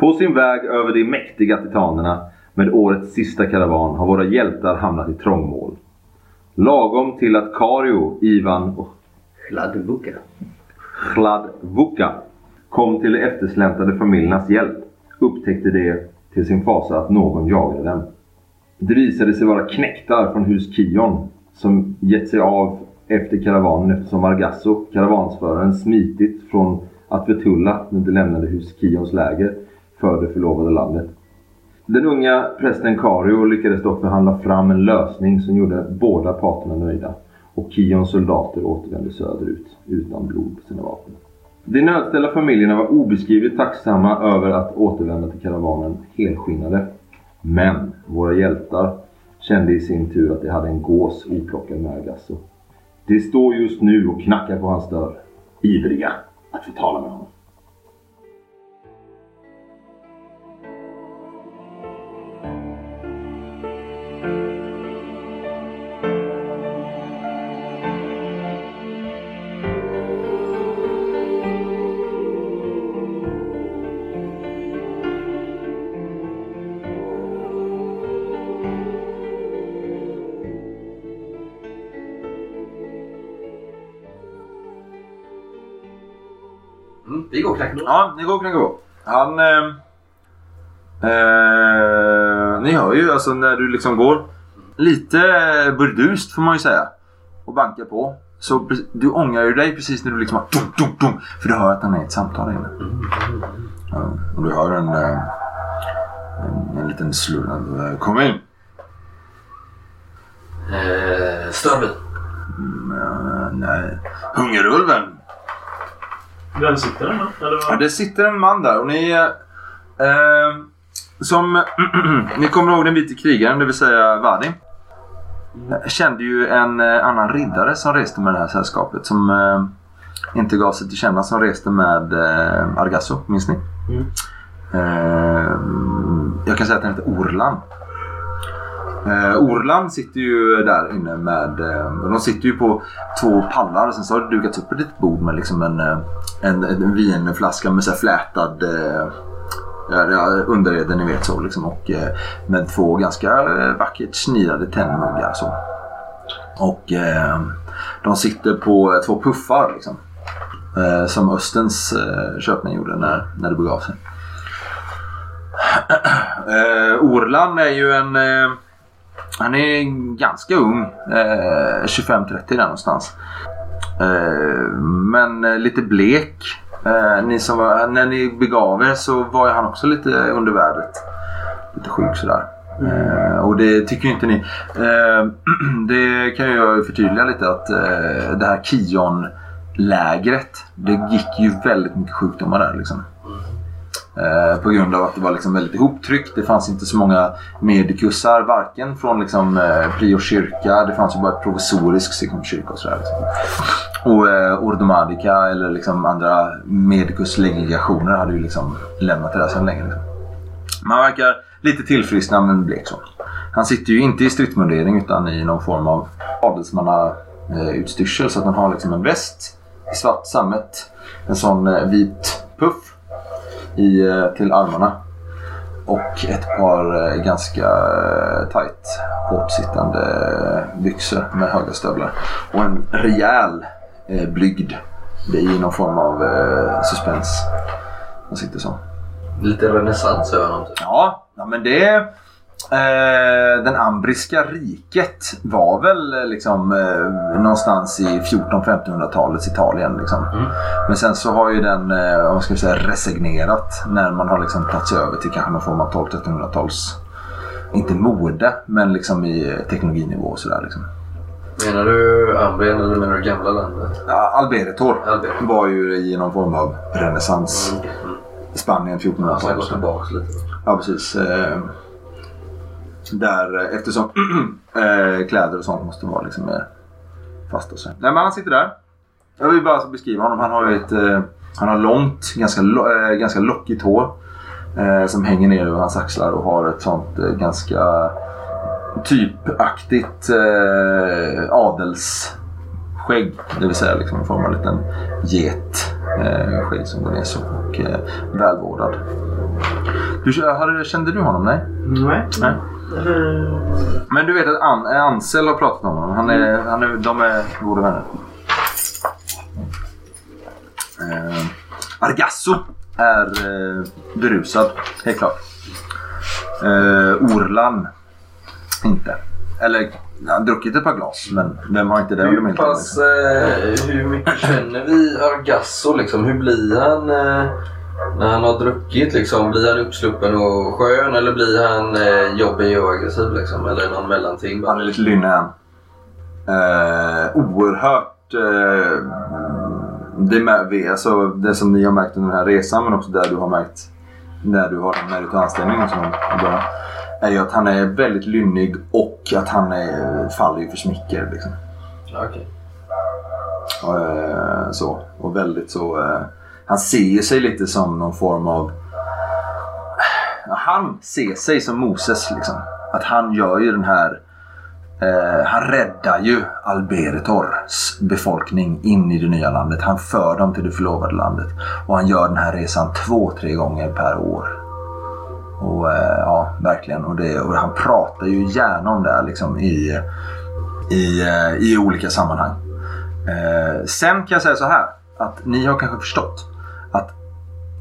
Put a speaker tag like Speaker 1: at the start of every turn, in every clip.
Speaker 1: På sin väg över de mäktiga titanerna med årets sista karavan har våra hjältar hamnat i trångmål. Lagom till att Kario, Ivan och
Speaker 2: Chladvuka.
Speaker 1: Chladvuka kom till de eftersläntrade familjernas hjälp upptäckte de till sin fasa att någon jagade dem. Det visade sig vara knäktar från hus Kion som gett sig av efter karavanen eftersom Margasso, karavansföraren, smitit från att Vetulla när de lämnade hus Kions läger för det förlovade landet. Den unga prästen Kario lyckades dock förhandla fram en lösning som gjorde båda parterna nöjda och Kions soldater återvände söderut utan blod på sina vapen. De nödställda familjerna var obeskrivligt tacksamma över att återvända till karavanen helskinnade. Men våra hjältar kände i sin tur att de hade en gås oplockad med agasso. De står just nu och knackar på hans dörr, ivriga att få tala med honom.
Speaker 2: På.
Speaker 1: Ja, ni går och knackar på. Han... Eh, eh, ni hör ju alltså när du liksom går lite burdust får man ju säga. Och bankar på. Så du ångrar ju dig precis när du liksom har dum, dum, dum, För du hör att han är i ett samtal där inne. Ja, och du hör en, eh, en, en liten slurrande Kom in!
Speaker 2: Eh, stör vi?
Speaker 1: Mm, nej. Hungerulven!
Speaker 3: Vem sitter den då? Eller
Speaker 1: Ja,
Speaker 3: vad?
Speaker 1: det sitter en man där och ni... Eh, som... ni kommer ihåg den vite krigaren, det vill säga Vadi. Kände ju en eh, annan riddare som reste med det här sällskapet. Som eh, inte gav sig till känna. Som reste med eh, Argasso, minns ni?
Speaker 3: Mm.
Speaker 1: Eh, jag kan säga att den heter Orlan. Eh, Orland sitter ju där inne med... Eh, de sitter ju på två pallar. Sen så har det dukats upp ett litet bord med liksom en, eh, en, en vinflaska med så här flätad eh, underrede ni vet så. Liksom, och eh, med två ganska eh, vackert snidade tennmuggar. Så. Och eh, de sitter på eh, två puffar. Liksom, eh, som Östens eh, köpmän gjorde när, när det begav sig. Eh, är ju en... Eh, han är ganska ung. Eh, 25-30 där någonstans. Eh, men eh, lite blek. Eh, ni som var, när ni begav er så var han också lite under vädret. Lite sjuk sådär. Mm. och det tycker ju inte ni. Eh, det kan jag förtydliga lite att det här Kion-lägret. Det gick ju väldigt mycket sjukdomar där liksom. Eh, på grund av att det var liksom väldigt ihoptryckt. Det fanns inte så många medikussar, Varken från liksom, eh, Prio kyrka. Det fanns ju bara ett provisoriskt kyrka och sådär. Liksom. Och eh, Ordomadica eller liksom andra medikuslegationer hade ju liksom lämnat det där sedan länge. Liksom. Man verkar lite tillfrisknad men blek så. Han sitter ju inte i stridsmundering utan i någon form av adelsmannautstyrsel. Så att han har liksom en väst i svart sammet. En sån eh, vit puff i, eh, till armarna. Och ett par eh, ganska eh, tight, hårt sittande eh, byxor med höga stövlar. Och en rejäl eh, blygd. I någon form av eh, suspens. Han sitter så.
Speaker 2: Lite renässans över honom. Typ.
Speaker 1: Ja men det... Eh, den ambriska riket var väl eh, liksom eh, någonstans i 1400-1500-talets Italien. Liksom.
Speaker 2: Mm.
Speaker 1: Men sen så har ju den, eh, vad ska säga, resignerat när man har liksom tagit sig över till kanske någon form av 1200-1300-tals, inte mode, men liksom i teknologinivå och sådär. Liksom.
Speaker 2: Menar du Ambrien eller menar du gamla landet?
Speaker 1: Ja, Alberetor var ju i någon form av renässans.
Speaker 2: Mm. Mm.
Speaker 1: Spanien
Speaker 2: Ja, så jag
Speaker 1: 1400-tal.
Speaker 2: går tillbaka lite.
Speaker 1: Ja, precis. Eh, där, eh, eftersom eh, kläder och sånt måste vara liksom eh, mer fasta. Så. Nej, men han sitter där. Jag vill bara beskriva honom. Han har ett eh, han har långt, ganska, eh, ganska lockigt hår. Eh, som hänger ner över hans axlar och har ett sånt ganska typaktigt eh, adelsskägg. Det vill säga liksom en form av liten get. Eh, skägg som går ner så. Och välvårdad. Du, hade, kände du honom? Nej?
Speaker 3: Nej.
Speaker 1: Nej.
Speaker 3: Eh,
Speaker 1: Men du vet att An, Ansel har pratat om honom. Han är, han är, de är goda vänner. Eh, Argasso är eh, berusad, helt klart. Eh, Orlan inte. Eller han har druckit ett par glas, men vem har inte det
Speaker 2: Hur pass, eh, hur mycket känner vi Argasso liksom? Hur blir han eh, när han har druckit liksom? Blir han uppsluppen och skön eller blir han eh, jobbig och aggressiv liksom? Eller någon mellanting?
Speaker 1: Han är lite lynne. Eh, oerhört... Eh, det, är vi, alltså, det som ni har märkt under den här resan men också där du har märkt när du har när du tar anställning och sånt, är ju att han är väldigt lynnig och att han är, faller ju för smicker. Liksom.
Speaker 2: Okej.
Speaker 1: Eh, så. Och väldigt så... Eh, han ser ju sig lite som någon form av... Han ser sig som Moses liksom. Att han gör ju den här... Eh, han räddar ju Alberitors befolkning in i det nya landet. Han för dem till det förlovade landet. Och han gör den här resan två, tre gånger per år. Och eh, ja, verkligen. Och, det, och han pratar ju gärna om det här, liksom i, i, eh, i olika sammanhang. Eh, sen kan jag säga så här. Att ni har kanske förstått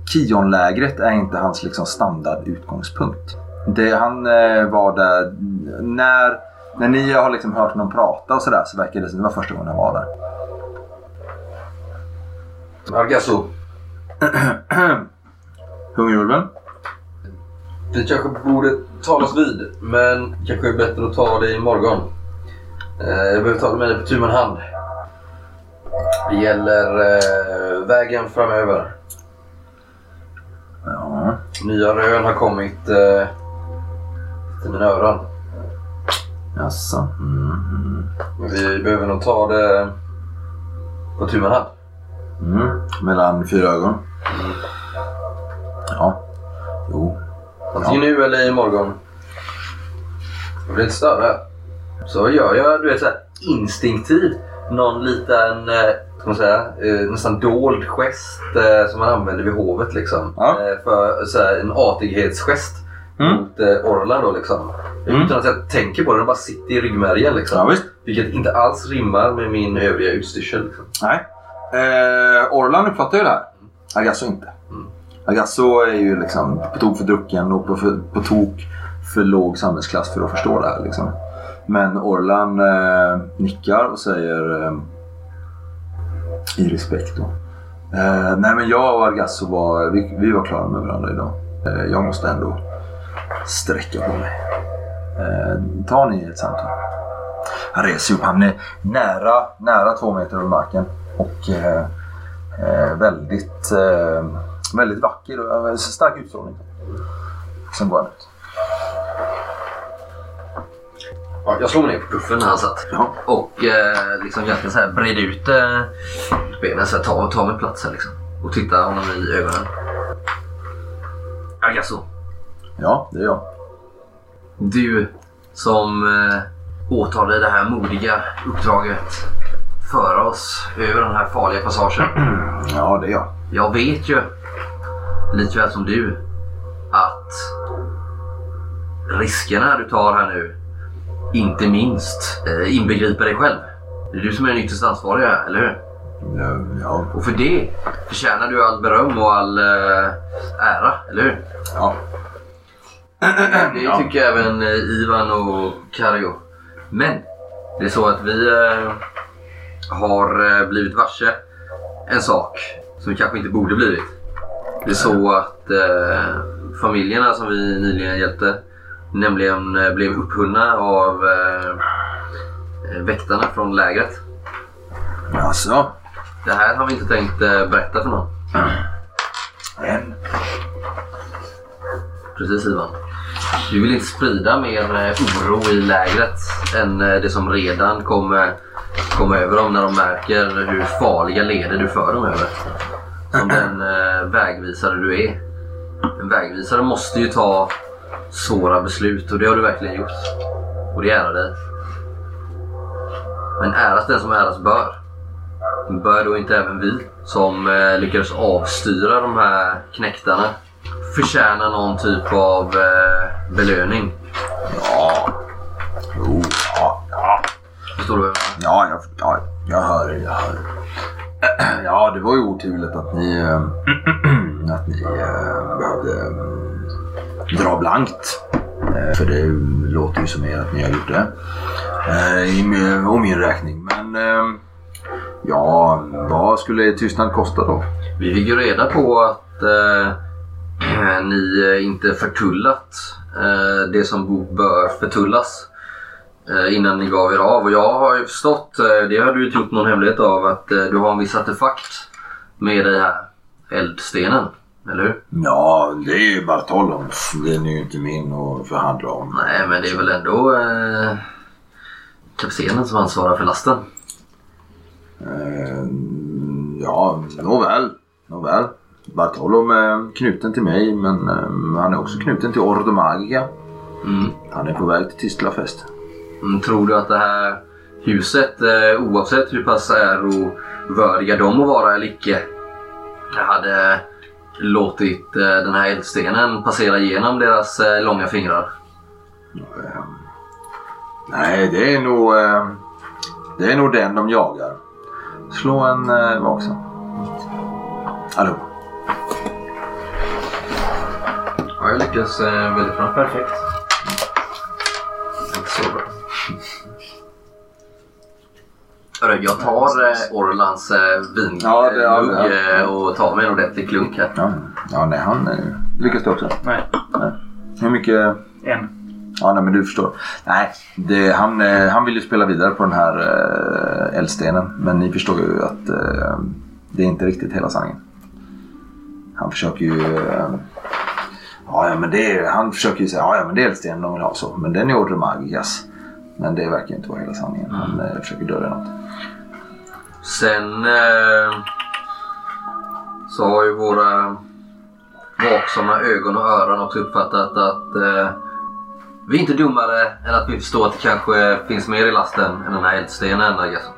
Speaker 1: Kionlägret är inte hans liksom, standardutgångspunkt. Det, han eh, var där när, när ni har liksom hört honom prata och sådär så verkar det som det var första gången han var där.
Speaker 2: Argasso,
Speaker 1: Hungerulven?
Speaker 2: vi kanske borde talas vid men kanske är bättre att ta det imorgon. Eh, jag behöver tala med dig på tu hand. Det gäller eh, vägen framöver.
Speaker 1: Ja.
Speaker 2: Nya rön har kommit eh, till mina öron.
Speaker 1: Jaså? Mm, mm.
Speaker 2: Vi behöver nog ta det på tu man hand.
Speaker 1: Mm. Mellan fyra ögon? Ja. Jo.
Speaker 2: Antingen nu eller imorgon. Jag vill inte störa. Så gör jag du vet, så här, instinktivt någon liten eh, ska man säga, eh, nästan dold gest eh, som man använder vid hovet. Liksom.
Speaker 1: Ja.
Speaker 2: För så här, en artighetsgest
Speaker 1: Mm.
Speaker 2: mot Orla. Då, liksom.
Speaker 1: Mm.
Speaker 2: Utan att jag tänker på det, den bara sitter i ryggmärgen. Liksom.
Speaker 1: Ja.
Speaker 2: Vilket inte alls rimmar med min övriga utstyrsel. Liksom.
Speaker 1: Nej. Eh, Orlan uppfattar ju det här. Agasso inte.
Speaker 2: Mm.
Speaker 1: Agasso är ju liksom på tok för drucken och på, för, på tok för låg samhällsklass för att förstå det här. Liksom. Men Orlan eh, nickar och säger eh, i respekt då. Eh, nej men jag och Argasso var, vi, vi var klara med varandra idag. Eh, jag måste ändå sträcka på mig. Eh, tar ni ett samtal? Han reser upp. Han är nära, nära två meter över marken. Och eh, eh väldigt, eh, väldigt vacker och eh, stark utstrålning. Sen går han ut.
Speaker 2: Ja, jag slår mig ner på puffen när han satt.
Speaker 1: Ja.
Speaker 2: Och eh, liksom egentligen så här bred ut eh, benen så här, ta, ta mig plats här liksom. Och titta honom i ögonen. Agasso,
Speaker 1: ja, det är jag.
Speaker 2: du som eh, åtar dig det här modiga uppdraget föra oss över den här farliga passagen.
Speaker 1: Ja, det är jag.
Speaker 2: Jag vet ju, likväl som du, att riskerna du tar här nu inte minst eh, inbegriper dig själv. Det är du som är den ytterst ansvariga, eller hur?
Speaker 1: Ja, ja,
Speaker 2: Och för det förtjänar du all beröm och all eh, ära, eller hur?
Speaker 1: ja.
Speaker 2: Det
Speaker 1: Ja.
Speaker 2: tycker även eh, Ivan och Kario. Men det är så att vi eh, har eh, blivit varse en sak som vi kanske inte borde blivit. Det är så att eh, familjerna som vi nyligen hjälpte nämligen eh, blev upphunna av eh, eh, väktarna från lägret.
Speaker 1: Alltså.
Speaker 2: Det här har vi inte tänkt eh, berätta för någon.
Speaker 1: En.
Speaker 2: Precis Ivan. Du vill inte sprida mer eh, oro i lägret än det som redan kommer komma över dem när de märker hur farliga leder du för dem över. Som den eh, vägvisare du är. En vägvisare måste ju ta svåra beslut och det har du verkligen gjort. Och det ärar dig. Men äras den som äras bör. Bör då inte även vi som eh, lyckades avstyra de här knäktarna förtjänar någon typ av eh, belöning.
Speaker 1: Ja. Jo, ja, ja.
Speaker 2: Förstår du vad jag
Speaker 1: Ja,
Speaker 2: menar?
Speaker 1: jag, ja, jag hör. Jag hör. Ja, det var ju oturligt att ni, eh, att ni eh, behövde eh, dra blankt. Eh, För det låter ju som er att ni har gjort det. Eh, i min- räkning. Men eh, ja, vad skulle tystnad kosta då?
Speaker 2: Vi fick ju reda på att eh, ni eh, inte förtullat eh, det som bör förtullas eh, innan ni gav er av. Och jag har ju förstått, det har du inte gjort någon hemlighet av, att du har en viss artefakt med dig här. Eldstenen, eller hur?
Speaker 1: Ja, det är ju Bartoloms. Den är ju inte min att förhandla om.
Speaker 2: Nej, men det är väl ändå eh, kaptenen som ansvarar för lasten.
Speaker 1: Eh, ja, nåväl. Nåväl. Bartolom är knuten till mig men eh, han är också knuten till Ordo Magica.
Speaker 2: Mm.
Speaker 1: Han är på väg till Tistlafest.
Speaker 2: Mm, tror du att det här huset, eh, oavsett hur pass ärovördiga de må vara eller icke, hade låtit eh, den här eldstenen passera igenom deras eh, långa fingrar?
Speaker 1: Eh, nej, det är nog... Eh, det är nog den de jagar. Slå en eh, vaksam. Hallå?
Speaker 2: Ja, jag lyckas väldigt bra.
Speaker 3: Perfekt.
Speaker 2: Hörru, jag tar eh, Orlans eh, vinmugg
Speaker 1: Ja, det- ja,
Speaker 2: eh, och tar mig en ordentlig klunk här.
Speaker 1: Ja, ja nej, han eh, lyckas du också.
Speaker 3: Nej,
Speaker 1: Hur mycket...
Speaker 3: en.
Speaker 1: Ja, nej, men du förstår. Nej, det, han, eh, han vill ju spela vidare på den här eh, eldstenen. Men ni förstår ju att eh, det är inte riktigt hela sanningen. Han försöker ju... Eh, ja, ja, men det är, han försöker ju säga ja, ja, men det är eldstenen de vill ha så. Men den är Order Magigas. Men det verkar inte vara hela sanningen. Han eh, försöker dölja något.
Speaker 2: Sen eh, så har ju våra vaksamma ögon och öron också uppfattat att eh, vi är inte dummare än att vi förstår att det kanske finns mer i lasten än den här eldstenen. Guess.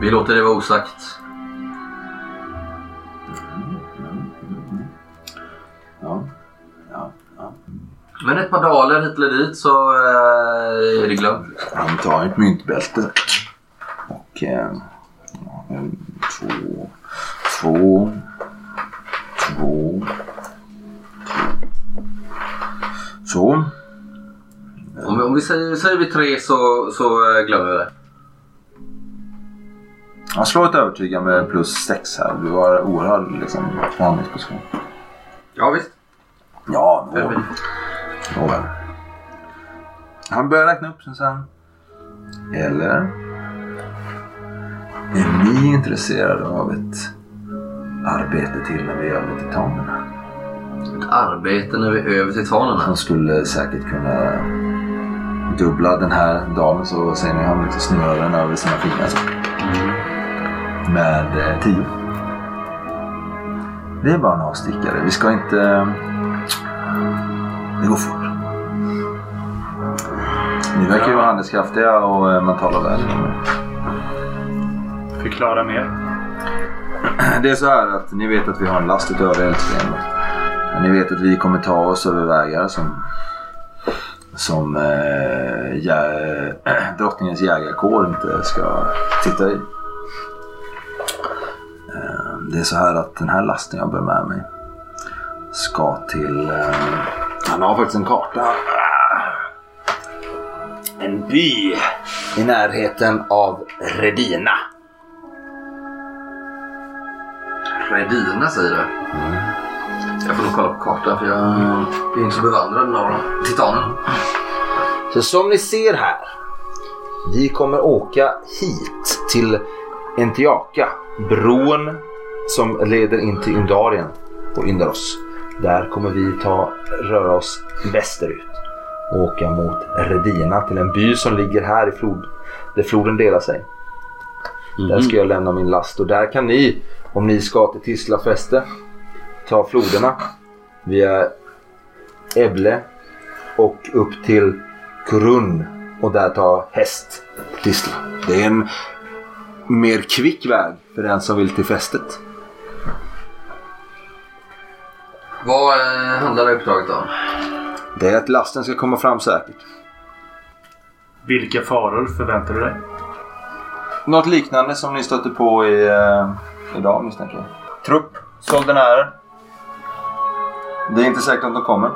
Speaker 2: Vi låter det vara osagt.
Speaker 1: Ja. Ja, ja.
Speaker 2: Men ett par daler hit eller dit så eh, är det glömt.
Speaker 1: Han tar ett myntbälte. Och... Eh, ja, en, två... Två... Två... Så.
Speaker 2: Om vi, om vi säger, säger vi tre så, så eh, glömmer vi det.
Speaker 1: Han slår ett övertyga med plus sex här. Du har oerhörd liksom, förhandlingsposition.
Speaker 2: Ja visst.
Speaker 1: Ja,
Speaker 2: Perfekt.
Speaker 1: nåväl. Han börjar räkna upp sen. Eller? Är ni intresserade av ett arbete till när vi är över titanerna?
Speaker 2: Ett arbete när vi är över titanerna.
Speaker 1: Han skulle säkert kunna dubbla den här dagen så ser ni han liksom snurrar den över sina fingrar. Så. Med eh, tio. Det är bara en avstickare. Vi ska inte... Det går fort. Ni verkar ju vara handlingskraftiga och eh, man talar väl om er.
Speaker 3: Förklara mer.
Speaker 1: Det är så här att ni vet att vi har en last utöver eldstenen. Ni vet att vi kommer ta oss över vägar som, som eh, jä, drottningens jägarkår inte ska titta i. Eh, det är så här att den här lasten jag bär med mig ska till... Eh, han har faktiskt en karta. En by i närheten av Redina.
Speaker 2: Redina säger du? Jag får nog kolla på kartan för jag är inte så bevandrad om titanen.
Speaker 1: Så som ni ser här. Vi kommer åka hit till Entiaka. Bron som leder in till Undarien på Yndaros. Där kommer vi ta, röra oss västerut. Och åka mot Redina till en by som ligger här i flod, där floden delar sig. Där ska jag lämna min last och där kan ni, om ni ska till Tisla fäste, ta floderna via Eble och upp till Kurun och där ta häst till Tisla. Det är en mer kvick väg för den som vill till fästet.
Speaker 2: Vad eh, handlar det uppdraget om?
Speaker 1: Det är att lasten ska komma fram säkert.
Speaker 3: Vilka faror förväntar du dig?
Speaker 1: Något liknande som ni stötte på i, eh, idag misstänker jag. Trupp, soldenärer. Det är inte säkert att de kommer.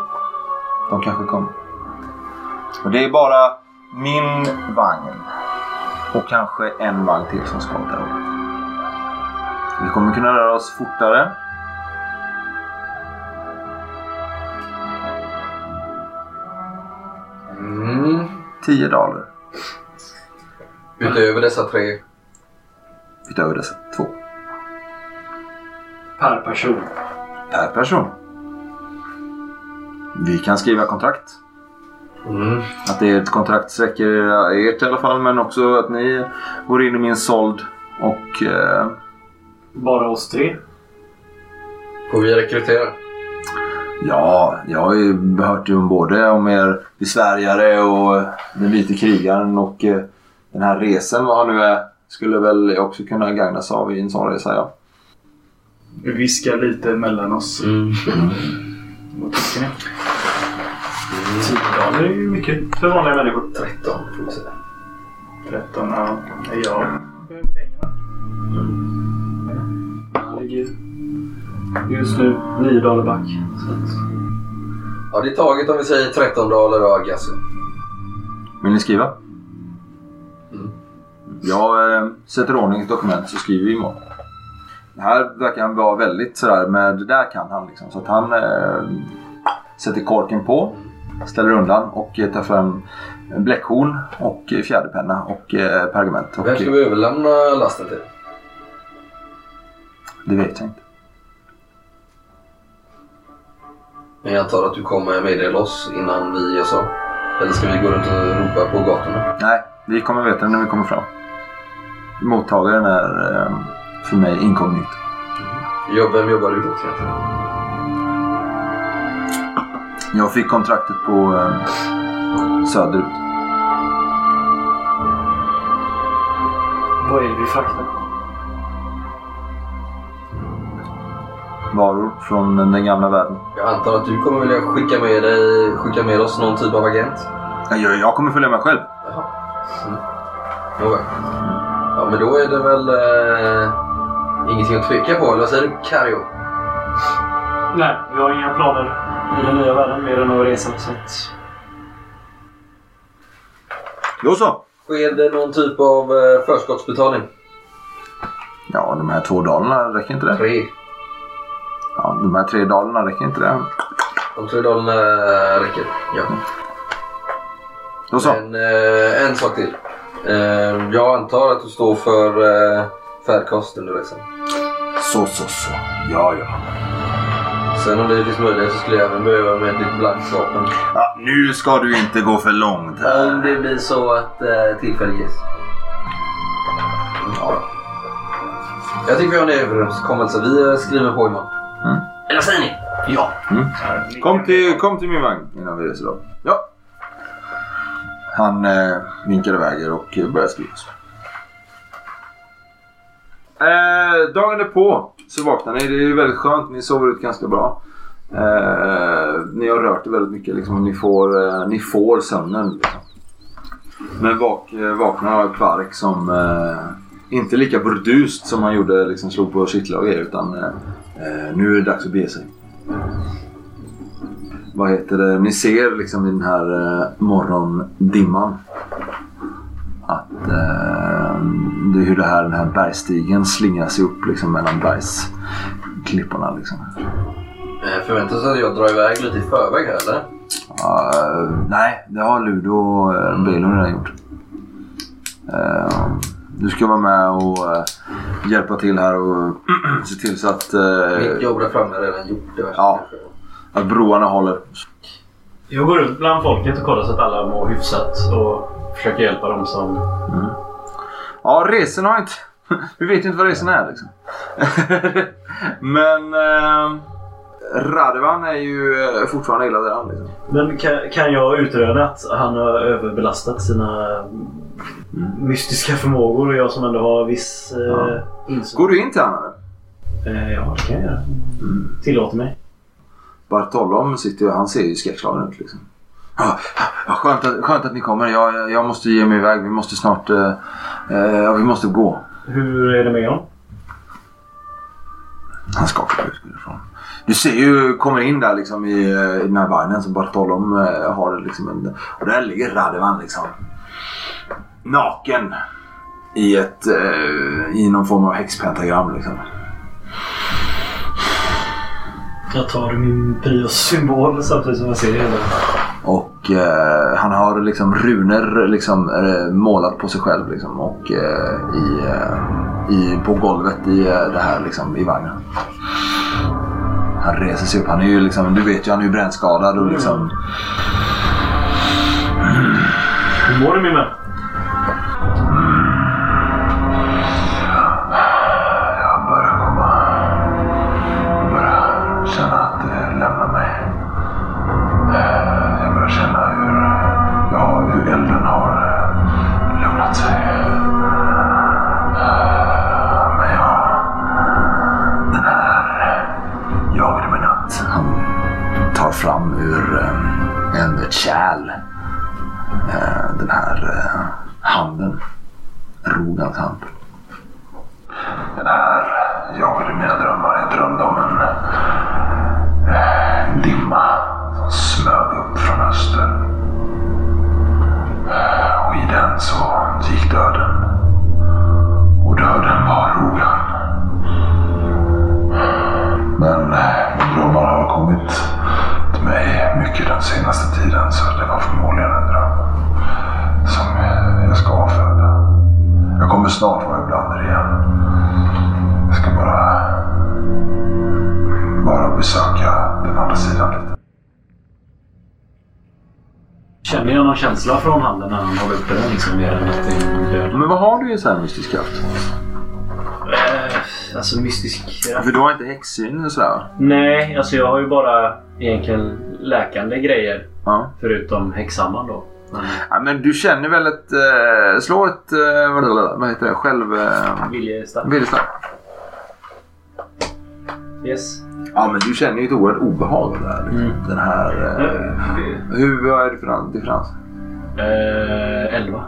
Speaker 1: De kanske kommer. Och det är bara min vagn och kanske en vagn till som ska där. Vi kommer kunna röra oss fortare.
Speaker 2: Mm.
Speaker 1: 10 daler
Speaker 2: Utöver dessa tre.
Speaker 1: utöver dessa två.
Speaker 3: Per person.
Speaker 1: Per person. Vi kan skriva kontrakt.
Speaker 2: Mm.
Speaker 1: Att det är ett kontrakt sträcker ert i alla fall men också att ni går in i min såld och eh,
Speaker 3: Bara oss tre?
Speaker 2: Får vi rekrytera?
Speaker 1: ja, jag har ju hört ju om både om er besvärjare och den vite krigaren och eh, den här resan vad han nu är skulle väl också kunna gagnas av i en sån resa ja.
Speaker 3: Vi viskar lite mellan oss.
Speaker 2: Mm.
Speaker 3: Vad tycker ni? 10 daler är ju mycket för vanliga människor.
Speaker 2: 13 får vi säga.
Speaker 3: 13, ja. Jag behöver pengarna. Han ligger just nu 9 daler back.
Speaker 2: Ja, det är taget om vi säger 13 daler av Agassi.
Speaker 1: Vill ni skriva?
Speaker 2: Mm.
Speaker 1: Jag eh, sätter i ordning ett dokument så skriver vi imorgon. Här verkar han vara väldigt sådär, men det där kan han liksom. Så att han eh, sätter korken på, ställer undan och eh, tar fram bläckhorn och eh, fjäderpenna och eh, pergament. Och,
Speaker 2: Vem ska vi överlämna lasten till?
Speaker 1: Det vet jag inte.
Speaker 2: Men jag antar att du kommer meddela oss innan vi gör så. Eller ska vi gå runt och ropa på gatorna?
Speaker 1: Nej, vi kommer veta det när vi kommer fram. Mottagaren är eh, för mig inkognito.
Speaker 2: Jo, Vem jobbar du åt egentligen?
Speaker 1: Jag fick kontraktet på eh, söderut.
Speaker 3: vad är det vi fraktar?
Speaker 1: Varor från den gamla världen.
Speaker 2: Jag antar att du kommer vilja skicka med, dig, skicka med oss någon typ av agent?
Speaker 1: Jag, jag kommer följa med själv.
Speaker 2: Jaha. Mm. Nåväl. Ja, men då är det väl eh, ingenting att tveka på. Eller vad säger du, Kario?
Speaker 3: Nej, vi har inga planer i den nya världen mer än att resa. Så att...
Speaker 1: Då så.
Speaker 2: Sker det någon typ av eh, förskottsbetalning?
Speaker 1: Ja, de här två dalarna räcker inte det?
Speaker 2: Tre.
Speaker 1: Ja, de här tre dalarna räcker inte det?
Speaker 2: De tre dalarna räcker. Ja.
Speaker 1: Då så.
Speaker 2: Men eh, en sak till. Eh, jag antar att du står för eh, färdkost under resan.
Speaker 1: Så, så, så. Ja, ja.
Speaker 2: Sen om det finns möjlighet så skulle jag även behöva med ett blankt vapen.
Speaker 1: ja. Nu ska du inte gå för långt
Speaker 2: Om
Speaker 1: här.
Speaker 2: det blir så att eh, tillfälle ges.
Speaker 1: Ja.
Speaker 2: Jag tycker vi har en överenskommelse. Vi eh, skriver på imorgon.
Speaker 1: Mm.
Speaker 2: Eller säger ni? Ja.
Speaker 1: Kom, till, kom till min vagn innan vi reser då. Ja. Han eh, vinkar iväg er och eh, börjar skriva. Eh, dagen därpå så vaknar ni. Det är ju väldigt skönt. Ni sover ut ganska bra. Eh, ni har rört er väldigt mycket. Liksom, ni, får, eh, ni får sömnen. Liksom. Men vak, vaknar av kvark som eh, inte lika burdust som han gjorde. Liksom, slog på kittlar och grejer. Utan eh, eh, nu är det dags att bege sig vad heter det, ni ser liksom i den här eh, morgondimman att eh, det är hur det här, den här bergstigen slingrar sig upp liksom mellan bergsklipporna. Liksom.
Speaker 2: Eh, Förväntar sig att jag drar iväg lite i förväg här eller?
Speaker 1: Eh, nej, det har Ludo och uh, Belon redan gjort. Eh, du ska vara med och eh, hjälpa till här och se till så att, eh,
Speaker 2: Mitt jobb där framme är redan gjort. Det
Speaker 1: Ja.
Speaker 2: kanske.
Speaker 1: att broarna håller.
Speaker 3: Jag går runt bland folket och kollar så att alla mår hyfsat och försöker hjälpa dem som...
Speaker 1: Ja, resan har inte... Vi vet ju inte vad resan är liksom. Men eh, Radovan är ju eh, fortfarande illa däran. Liksom.
Speaker 3: Men kan, kan jag utröna att han har överbelastat sina mystiska förmågor och jag som ändå har viss eh,
Speaker 1: Ja.
Speaker 3: insyn?
Speaker 1: Går du in till honom?
Speaker 3: Eh, ja, det kan jag göra. Tillåter mig.
Speaker 1: Bartolom sitter ju, han ser ju skräckslagen ut liksom. Ja, skönt, att, skönt att ni kommer. Jag, jag måste ge mig iväg. Vi måste snart... Eh, eh, vi måste gå.
Speaker 3: Hur är det med honom?
Speaker 1: Han skakar på huvudet ifrån. Du ser ju, kommer in där liksom i, eh, i den här vagnen som Bartolom eh, har. Liksom en, och där ligger Radovan liksom. Naken. I ett, i någon form av häxpentagram liksom.
Speaker 3: Jag tar min Prius-symbol samtidigt som jag ser det.
Speaker 1: Och eh, han har liksom runor liksom, eh, målat på sig själv liksom, och eh, i, eh, i, på golvet i eh, det här liksom, i vagnen. Han reser sig upp. Han är ju liksom, du vet ju, han är ju brännskadad och liksom...
Speaker 3: Hur mår du min vän? Känsla från handen när han håller uppe den liksom mer än att det är död?
Speaker 1: Men vad har du i så här mystisk kraft?
Speaker 3: Eh, alltså mystisk kraft.
Speaker 1: För du har inte häxsyn och sådär?
Speaker 3: Nej, alltså jag har ju bara egentligen läkande grejer.
Speaker 1: Ja.
Speaker 3: Förutom häxhammaren då. Men
Speaker 1: ja. Men du känner väl ett... Eh, slå ett... Eh, vad heter det? Själv... Eh,
Speaker 3: viljestark.
Speaker 1: Viljestark.
Speaker 3: Yes.
Speaker 1: Ja men du känner ju ett oerhört obehag här. liksom.
Speaker 3: Mm.
Speaker 1: Den här... Eh, hur, vad är det för differens?
Speaker 3: Eh, 11.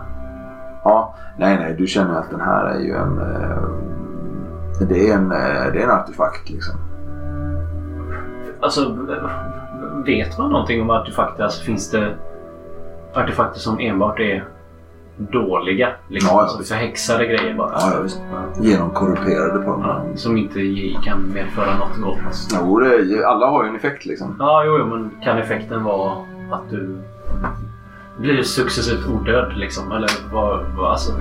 Speaker 1: Ja, nej nej du känner att den här är ju en... Eh, det är en, eh, det är en artefakt liksom.
Speaker 3: Alltså, vet man någonting om artefakter? Alltså finns det artefakter som enbart är dåliga? Liksom,
Speaker 1: Ja,
Speaker 3: alltså förhäxade grejer bara?
Speaker 1: Ja, ja visst. Genomkorrumperade på dem.
Speaker 3: Ja, som inte kan medföra något gott.
Speaker 1: Jo, det alla har ju en effekt liksom.
Speaker 3: Ja, jo, jo, men kan effekten vara att du blir successivt odöd liksom? Eller vad, vad alltså...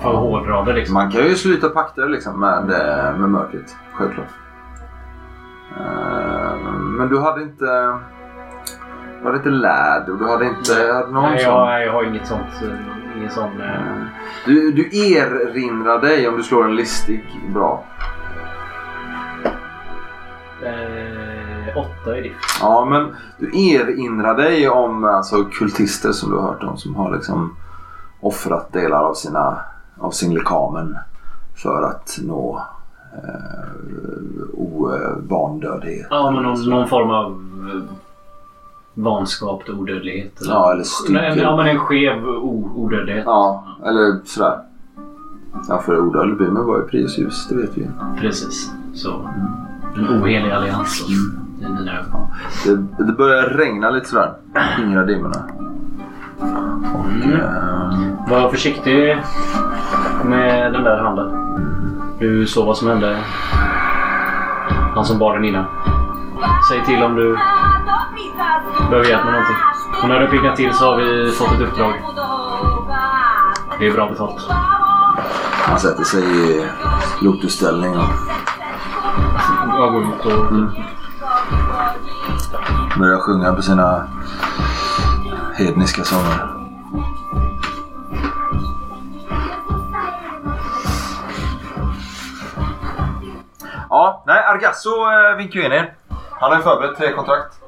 Speaker 3: För att hårdra det liksom.
Speaker 1: Man kan ju sluta pakter liksom med, eh, med mörkret. Självklart. Eh, Men du hade inte... Du hade inte lärd och du hade inte... Hade någon
Speaker 3: Nej,
Speaker 1: sån...
Speaker 3: jag, jag har inget sånt. eh, Ingen sån... eh,
Speaker 1: Du, du erinrar dig om du slår en listig bra.
Speaker 3: Eh, åtta i diff.
Speaker 1: Ja, men du erinrar dig om alltså, kultister som du har hört om som har liksom offrat delar av, sina, av sin lekamen för att nå eh, ovandödhet.
Speaker 3: Ja, men någon, någon form av eh, vanskap till odödlighet. Eller?
Speaker 1: Ja, eller stygg.
Speaker 3: Ja, men en skev odödlighet.
Speaker 1: Ja, eller sådär. Ja, för odödlig blir man ju Prius ljus, det vet vi ju.
Speaker 3: Precis. Så. En ohelig allians. då, I mina ögon.
Speaker 1: Det, det börjar regna lite sådär. Skingra dimmorna. Och, eh,
Speaker 3: Var försiktig med den där handen. Du såg vad som hände. Han som bar den innan. Säg till om du behöver hjälp med någonting. Och när du piggar till så har vi fått ett uppdrag. Det är bra betalt.
Speaker 1: han sätter sig i lotusställning och
Speaker 3: Jag går ut och
Speaker 1: börjar sjunga på sina hedniska sånger. Ja, nej, Argasso eh, vinkar ju in er. Han har ju förberett tre kontrakt.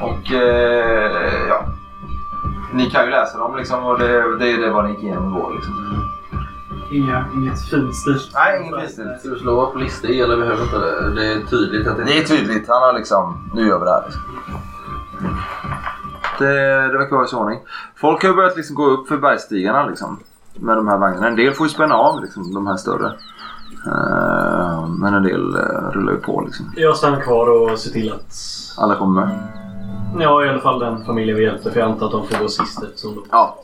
Speaker 1: Och eh, ja, ni kan ju läsa dem liksom och det, det är det vad ni gick igenom igår. Liksom.
Speaker 4: Inga, inget finstil.
Speaker 1: Nej, ingen finstil.
Speaker 2: Ska du slå upp listor eller behöver inte det? Det är tydligt att det
Speaker 1: Det är tydligt. Han har liksom... Nu gör vi det här. Liksom. Det, det verkar vara i så ordning. Folk har börjat liksom gå upp för bergstigarna liksom. Med de här vagnarna. En del får ju spänna av liksom, de här större. Eh, men en del uh, rullar ju på liksom.
Speaker 3: Jag stannar kvar och ser till att...
Speaker 1: Alla kommer med.
Speaker 3: Ja, i alla fall den familjen vi hjälpte. För jag antar att de får gå sist eftersom de
Speaker 1: Ja.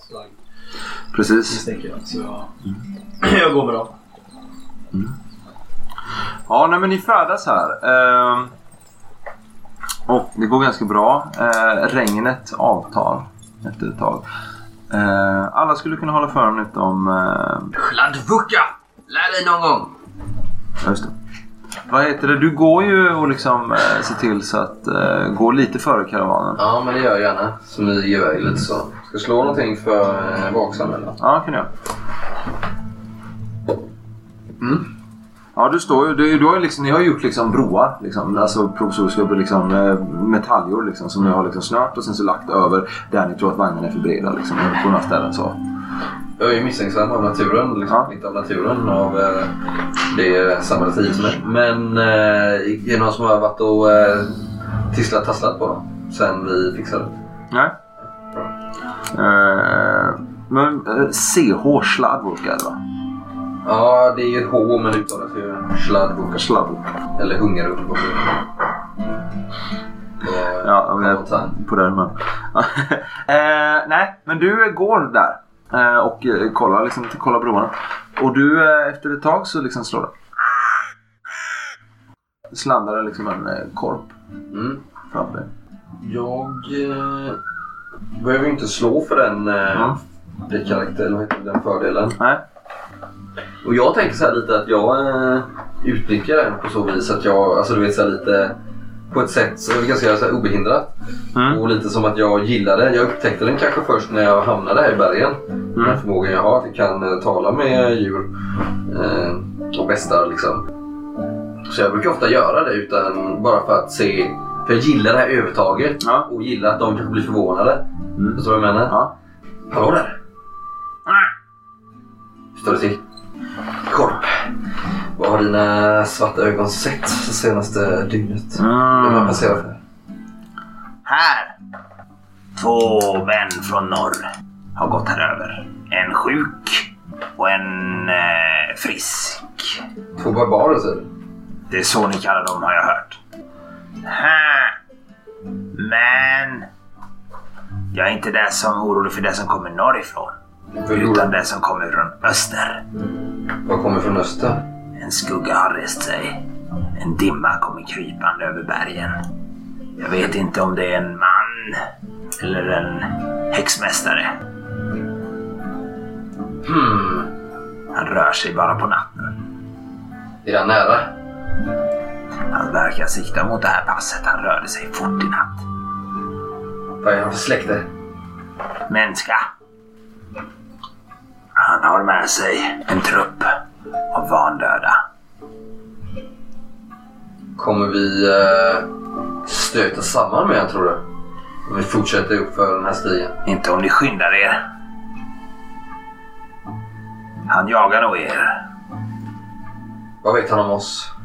Speaker 1: Precis.
Speaker 3: Jag. Så jag, jag går med dem.
Speaker 1: Ja, nej, men ni färdas här. Ehm, och det går ganska bra. Eh, regnet avtar efter ett tag. Eh, alla skulle kunna hålla för utom... Eh,
Speaker 2: Schladvucka! Lär dig någon gång!
Speaker 1: ja, just det. Vad heter det? Du går ju och liksom eh, ser till så att eh, gå lite före karavanen.
Speaker 2: Ja, men det gör jag gärna. Smyger iväg lite så. Jag slå någonting för eh, vaksam eller?
Speaker 1: Ja, kan du göra.
Speaker 2: Mm.
Speaker 1: Ja, du står ju... Du, du har liksom, ni har gjort liksom broar. Liksom, alltså provisoriska liksom, eh, metaljor liksom, som ni har liksom snört och sen så lagt över där ni tror att vagnen är för breda. Liksom, på några ställen så.
Speaker 2: Jag är ju misstänksam av naturen. Liksom,
Speaker 1: Ja.
Speaker 2: Inte av naturen, av eh, det samhället i är. Men eh, är det någon som har varit och eh, tisslat tasslat på dem sen vi fixade det?
Speaker 1: Nej. Eh, men eh, CH Sladvorka är det va?
Speaker 2: Ja, det är ju H men uttalas ju Schladvucka.
Speaker 1: Sladvorka.
Speaker 2: Eller.
Speaker 1: Ja, om jag
Speaker 2: Karlshamn.
Speaker 1: är på det men. eh, Nej, men du går där. Eh, och eh, kollar, liksom, kollar broarna. Och du eh, efter ett tag så liksom slår det. Slandar liksom en eh, korp
Speaker 2: Mm.
Speaker 1: framför dig.
Speaker 2: Jag eh, behöver inte slå för den,
Speaker 1: Mm.
Speaker 2: det karaktär, eller vad heter det, den fördelen.
Speaker 1: Nej.
Speaker 2: Och jag tänker så här lite att jag eh, utnyttjar den på så vis att jag, alltså du vet så lite på ett sätt så ganska så obehindrat.
Speaker 1: Mm.
Speaker 2: Och lite som att jag gillade, jag upptäckte den kanske först när jag hamnade här i bergen. Den förmågan jag har att jag kan eh, tala med djur eh, och bestar liksom. Så jag brukar ofta göra det utan bara för att se, för jag gillar det här övertaget
Speaker 1: Ja.
Speaker 2: och gillar att de kanske blir förvånade.
Speaker 1: Mm.
Speaker 2: Förstår du vad jag menar?
Speaker 1: Ja.
Speaker 2: Hallå där! Hur står det till? Korp. Vad har dina svarta ögon sett det senaste dygnet? Vem har
Speaker 1: Mm.
Speaker 2: passerat här?
Speaker 5: Här! Två män från norr har gått här över. En sjuk och en eh, frisk.
Speaker 2: Två barbarer säger du?
Speaker 5: Det är så ni kallar dem har jag hört. Ha. Men jag är inte det som orolig för det som kommer norrifrån. Utan det som kommer från öster.
Speaker 2: Vad kommer från öster?
Speaker 5: En skugga har rest sig. En dimma kommer krypande över bergen. Jag vet inte om det är en man eller en häxmästare.
Speaker 2: Hmm.
Speaker 5: Han rör sig bara på natten.
Speaker 2: Är han nära?
Speaker 5: Han verkar sikta mot det här passet. Han rörde sig fort i natt.
Speaker 2: Vad är han för släkte?
Speaker 5: Människa. Han har med sig en trupp av vandöda.
Speaker 2: Kommer vi eh, stöta samman med honom tror du? Om vi fortsätter upp för den här stigen.
Speaker 5: Inte om ni skyndar er. Han jagar nog er.
Speaker 2: Vad vet han om oss?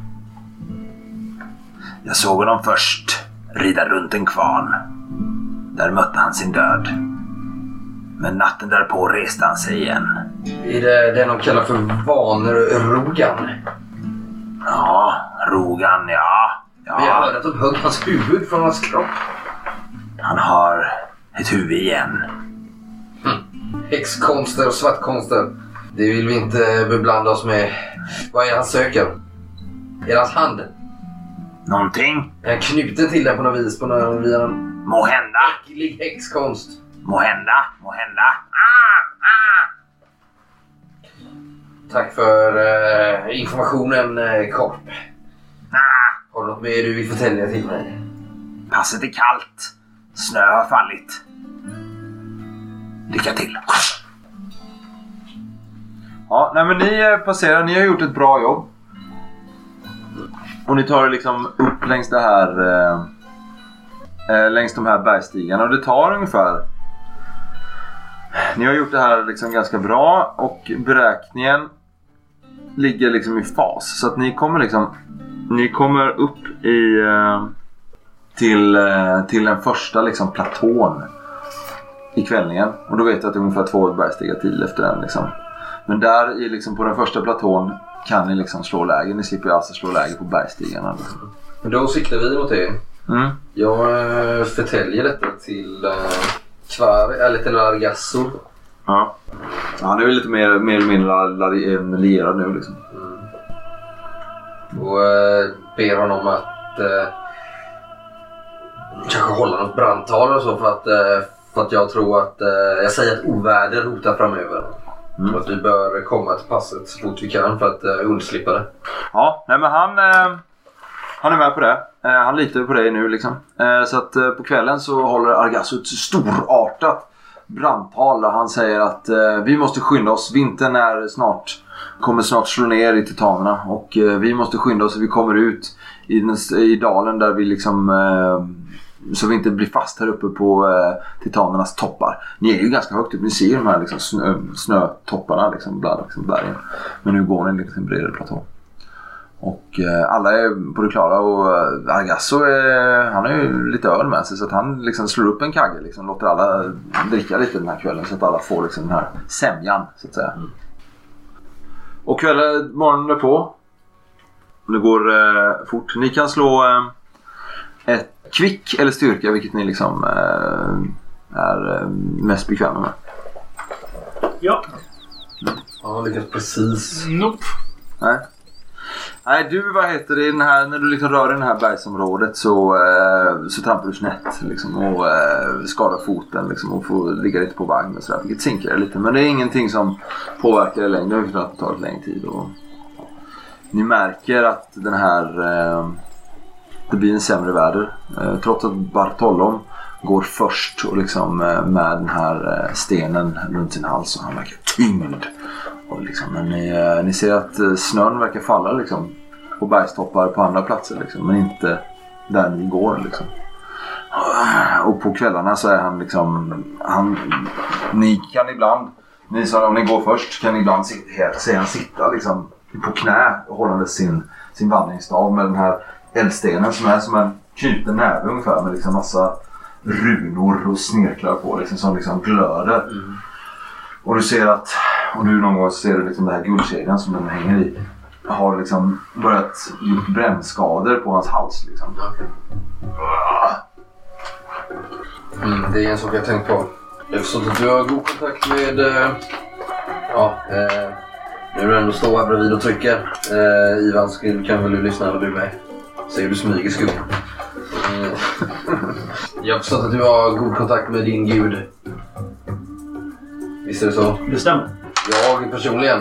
Speaker 5: Jag såg honom först rida runt en kvarn. Där mötte han sin död. Men natten därpå reste han sig igen.
Speaker 2: Är det det de kallar för vanrogan?
Speaker 5: Ja, Rogan, ja.
Speaker 2: Men jag
Speaker 5: Ja,
Speaker 2: hörde att de högg hans huvud från hans kropp.
Speaker 5: han har ett huvud igen.
Speaker 2: Häxkonster och svartkonster. Det vill vi inte beblanda oss med. Vad är han söker? Är det hans hand?
Speaker 5: Någonting?
Speaker 2: Är han knuten till den på något vis? På någon, via någon
Speaker 5: Måhända,
Speaker 2: äcklig häxkonst?
Speaker 5: måhända, måhända. Ah, ah.
Speaker 2: Tack för eh, informationen eh, Korp.
Speaker 5: Ah.
Speaker 2: Har du något mer du vill förtälja till mig?
Speaker 5: Passet är kallt. Snö har fallit. Lycka till.
Speaker 1: Ja, nej men ni eh, passerar. Ni har gjort ett bra jobb. Och ni tar er liksom upp längs det här... Eh, eh längs de här bergstigarna. Och det tar ungefär... Ni har gjort det här liksom ganska bra och beräkningen ligger liksom i fas. Så att ni kommer liksom... Ni kommer upp i... eh, till, eh, till den första liksom platån i kvällningen. Och då vet jag att det är ungefär två bergstigar till efter den. Liksom. Men där i, liksom, på den första platån kan ni liksom slå läger. Ni slipper alltså slå läger på bergstigarna. Liksom.
Speaker 2: Då siktar vi mot det.
Speaker 1: Mm.
Speaker 2: Jag eh, förtäljer detta till eh, Kvar, eller till Argasso.
Speaker 1: Ja. ja. Han är väl lite mer, mer eller mindre lierad nu liksom.
Speaker 2: Och eh, ber honom att eh, kanske hålla något brandtal och så för att, eh, för att jag tror att eh, jag säger att oväder hotar framöver.
Speaker 1: Mm.
Speaker 2: Och att vi bör komma till passet så fort vi kan för att eh, undslippa det.
Speaker 1: Ja, nej men han, eh, han är med på det. Eh, han litar på dig nu liksom. Eh, så att eh, på kvällen så håller Argasso ett storartat brandtal där han säger att eh, vi måste skynda oss. Vintern är snart, kommer snart slå ner i titanerna och vi måste skynda oss så vi kommer ut i, den, i dalen där vi liksom så vi inte blir fast här uppe på eh, titanernas toppar. Ni är ju ganska högt upp. Ni ser ju de här liksom, snö, snötopparna liksom, bland liksom, bergen. Men nu går ni liksom en bredare platå. Och eh, alla är på det klara och eh, Argasso är, han har ju lite öl med sig så att han liksom slår upp en kagge. Liksom, låter alla dricka lite den här kvällen så att alla får liksom den här sämjan så att säga. Och kvällen, morgonen därpå. Det går eh, fort. Ni kan slå eh, ett kvick eller styrka vilket ni liksom eh, är eh, mest bekväma med.
Speaker 3: Ja.
Speaker 2: Ja, han lyckats precis.
Speaker 3: Nope.
Speaker 1: Nej. Nej, du vad heter det, i den här, när du liksom rör i det här bergsområdet så, eh, så trampar du snett liksom, och eh, skadar foten liksom, och får ligga lite på vagn och sådär. Vilket sinkar dig lite. Men det är ingenting som påverkar dig längre det tar lite längre tid. Och ni märker att den här, eh, det blir en sämre väder. Eh, trots att Bartolom går först och liksom eh, med den här eh, stenen runt sin hals och han verkar tyngd. Och liksom, men ni, ni ser att snön verkar falla liksom, på bergstoppar på andra platser. Liksom, men inte där ni går. Liksom. Och på kvällarna så är han liksom... Han, ni kan ibland, ni som om ni går först, kan ni ibland se, se han sitta liksom, på knä hållande sin, sin vandringsstav med den här eldstenen som är som en knuten näve ungefär med liksom massa runor och snirklar på liksom, som liksom glöder. Och du ser att, och nu någon gång ser du liksom den här guldkedjan som den hänger i. Har liksom börjat gjort brännskador på hans hals. Liksom.
Speaker 2: Mm, det är en sak jag tänkt på. Jag har förstått att du har god kontakt med... Eh, ja, eh, nu är du ändå står här bredvid och trycker. Eh, Ivan, kan väl du lyssna när du är med? Ser du smyger skuggan. Eh, jag har förstått att du har god kontakt med din gud. Visst är det så?
Speaker 3: Det stämmer.
Speaker 2: Jag personligen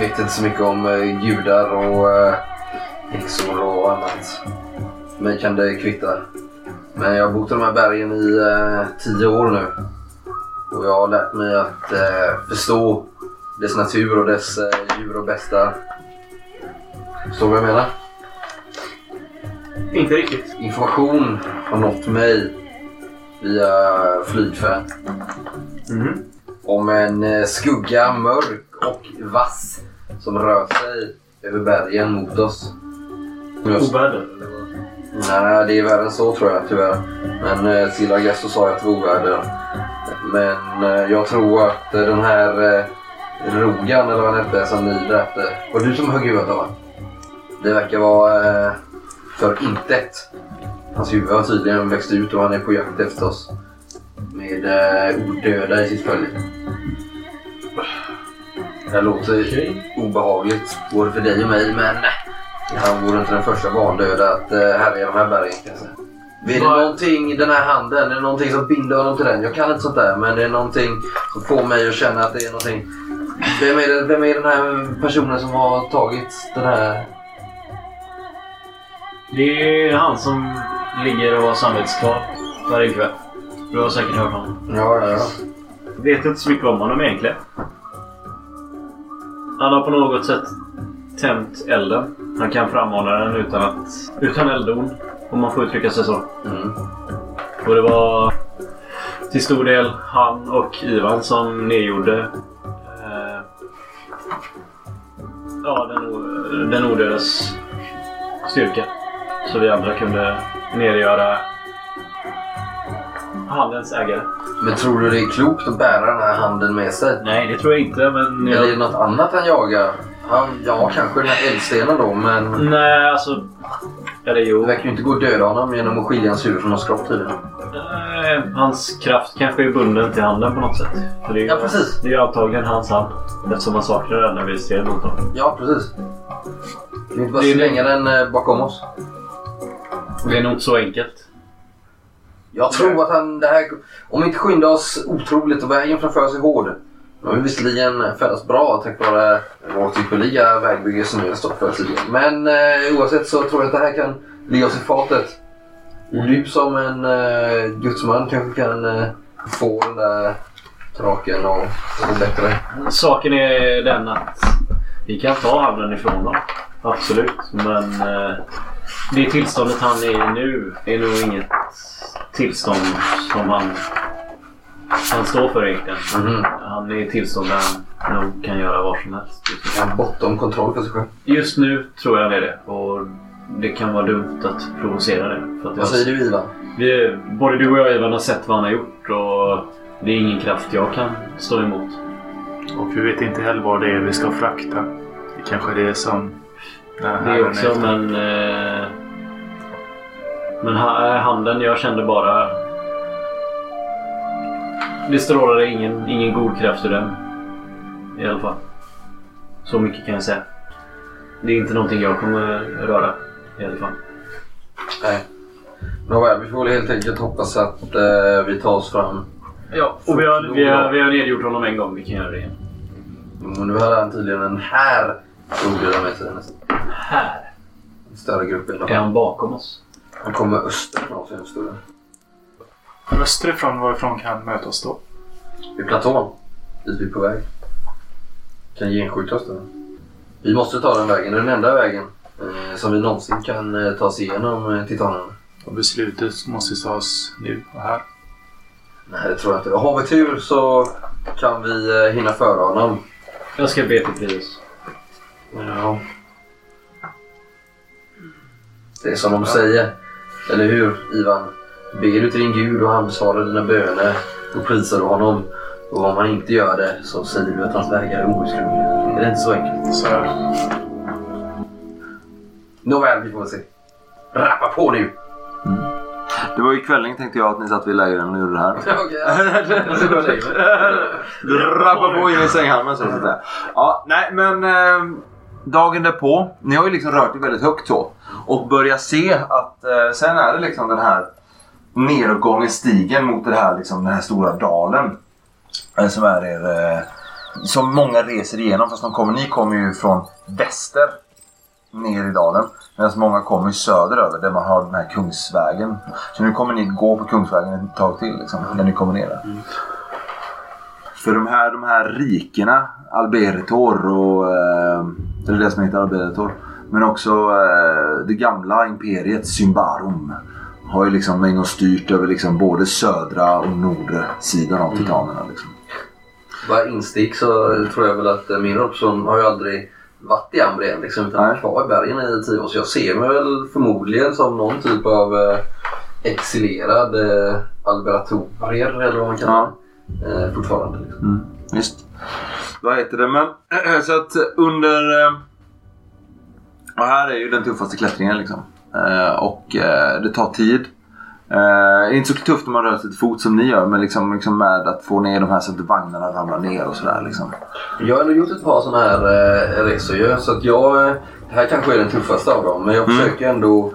Speaker 2: vet inte så mycket om eh, gudar och eh, häxor och annat. Mig kan det kvitta. Men jag har bott i de här bergen i eh, tio år nu. Och jag har lärt mig att eh, förstå dess natur och dess eh, djur och bästa. Förstår du vad jag menar?
Speaker 3: Inte riktigt.
Speaker 2: Information har nått mig via flygfärd.
Speaker 3: Mhm.
Speaker 2: om en eh, skugga, mörk och vass som rör sig över bergen mot oss.
Speaker 3: Oväder? eller vad?
Speaker 2: Nej, det är värre än så tror jag tyvärr. Men eh, till Augusto sa jag att det var oväder. Men eh, jag tror att eh, den här eh, Rogan eller vad han hette som ni dräpte. Var du som högg huvudet av? Det verkar vara eh, för intet. Hans huvud har tydligen växt ut och han är på jakt efter oss. Med eh, odöda i sitt följe. Det här låter
Speaker 3: Okej.
Speaker 2: obehagligt både för dig och mig men han vore inte den första vardöda att uh, härja de här bergen kan jag säga. Är det någonting i den här handen, är det någonting som binder honom till den? Jag kan inte sånt där men det är någonting som får mig att känna att det är någonting. Vem är, det, vem är den här personen som har tagit den här...
Speaker 3: Det är han som ligger och har samvetskval varje kväll. Du har säkert hört honom.
Speaker 2: Ja, ja, ja.
Speaker 3: Jag vet inte så mycket om honom egentligen. Han har på något sätt tänt elden. Han kan frammana den utan, att, utan elddon, om man får uttrycka sig så.
Speaker 2: Mm.
Speaker 3: Och det var till stor del han och Ivan som nedgjorde eh, Ja, den, den odödes styrka. Så vi andra kunde nedgöra handens ägare.
Speaker 2: Men tror du det är klokt att bära den här handen med sig?
Speaker 3: Nej, det tror jag inte, men...
Speaker 2: Eller är det
Speaker 3: Jag...
Speaker 2: något annat han jagar? Han, ja, kanske den här eldstenen då, men
Speaker 3: Nej, alltså... Eller
Speaker 2: det
Speaker 3: jo.
Speaker 2: verkar ju inte gå att döda honom genom att skilja hans huvud från hans kropp tydligen.
Speaker 3: Eh, Hans kraft kanske är bunden till handen på något sätt. För det är,
Speaker 2: Ja, precis.
Speaker 3: Det är ju antagligen hans hand. Eftersom han saknade den när vi stred mot honom.
Speaker 2: Ja, precis. Kan vi inte bara
Speaker 3: Det
Speaker 2: slänga den eh, bakom oss?
Speaker 3: Det är nog inte så enkelt.
Speaker 2: Jag tror att han... Det här, om vi inte skyndar oss otroligt och vägen framför oss är hård. Nu har vi visserligen färdats bra tack vare vårt ypperliga vägbygge som vi har stått för tidigare. Men eh, oavsett så tror jag att det här kan ligga oss i fatet. Och du som en eh, gudsman kanske kan eh, få den där traken och få bättre.
Speaker 3: Saken är den att vi kan ta handen ifrån dem. Absolut. Men eh, det tillståndet han är i nu är nog inget tillstånd som han, han står för egentligen.
Speaker 2: Mhm.
Speaker 3: Han är i ett tillstånd där han nog kan göra vad som helst.
Speaker 2: En bortom kontroll för sig själv.
Speaker 3: Just nu tror jag det är det. Och det kan vara dumt att provocera det. För att
Speaker 2: Vad säger du Ivan?
Speaker 3: Vi, både du och jag Ivan har sett vad han har gjort och det är ingen kraft jag kan stå emot.
Speaker 4: Och vi vet inte heller vad det är vi ska frakta. Det kanske är det som... här
Speaker 3: Det också, men... Eh, men eh, handen, jag kände bara... Det strålade ingen, ingen god kraft ur den. I alla fall. Så mycket kan jag säga. Det är inte någonting jag kommer röra. I alla fall.
Speaker 2: Nej. Nåväl, vi får väl helt enkelt hoppas att eh, vi tar oss fram.
Speaker 3: Ja, och vi har, vi, har, vi har nedgjort honom en gång. Vi kan göra det igen.
Speaker 2: Men nu hade han tydligen en här rovdjur med sig nästan.
Speaker 3: Här.
Speaker 2: En större grupp i alla
Speaker 3: Är
Speaker 2: fall.
Speaker 3: han bakom oss?
Speaker 2: Han kommer österifrån också, en större.
Speaker 4: Österifrån, varifrån kan han möta oss då?
Speaker 2: Vid platån. Dit vi är på väg. Kan genskjuta oss då. Vi måste ta den vägen. Det är den enda vägen eh, som vi någonsin kan eh, ta oss igenom eh, titanerna.
Speaker 4: Och beslutet måste tas nu och här.
Speaker 2: Nej, det tror jag inte. Har vi tur så kan vi eh, hinna före honom.
Speaker 3: Jag ska be till Prius.
Speaker 2: Ja. Det är som de säger. Eller hur, Ivan? Ber du till din gud och han besvarar dina böner, då prisar du honom. Och om han inte gör det så säger du att hans vägar är outgrundliga. Är det inte så enkelt?
Speaker 4: Så här.
Speaker 2: Nåväl, vi får se. Rappa på nu!
Speaker 1: Det var ju kvälling tänkte jag att ni satt vid lägren och gjorde det här. Rappa på in i sänghalmen så att säga. Ja, nej men eh, dagen därpå. Ni har ju liksom rört er väldigt högt så. Och börjar se att eh, sen är det liksom den här nedåtgången stigen mot det här, liksom, den här stora dalen. Eh, som är er, eh, som många reser igenom fast de kommer, ni kommer ju från väster ner i dalen. Medan många kommer ju söderöver där man har den här Kungsvägen. Så nu kommer ni gå på Kungsvägen ett tag till liksom, när ni kommer ner där. För de här, de här rikena, Albertor och... Eh, det är det som heter Albertor. Men också eh, det gamla imperiet Symbarum. Har ju liksom en gång styrt över liksom både södra och nordre sidan av titanerna. Liksom.
Speaker 2: Bara instick så tror jag väl att eh, min Robson har ju aldrig varit i Ambrien liksom, utan
Speaker 1: Nej.
Speaker 2: kvar i bergen i tio år. Så jag ser mig väl förmodligen som någon typ av eh, exilerad eh, alberatorier eller vad man kallar det. Eh, fortfarande. Liksom.
Speaker 1: Mm, visst. Vad heter det? Men så att under... eh, Och här är ju den tuffaste klättringen liksom. Eh, Och eh, det tar tid. Eh, inte så tufft när man rör sig till fot som ni gör men liksom, liksom med att få ner de här så att vagnarna ramlar ner och sådär liksom.
Speaker 2: Jag har ändå gjort ett par sådana här eh, resor ju, så att jag... Det här kanske är den tuffaste av dem men jag
Speaker 1: Mm.
Speaker 2: försöker ändå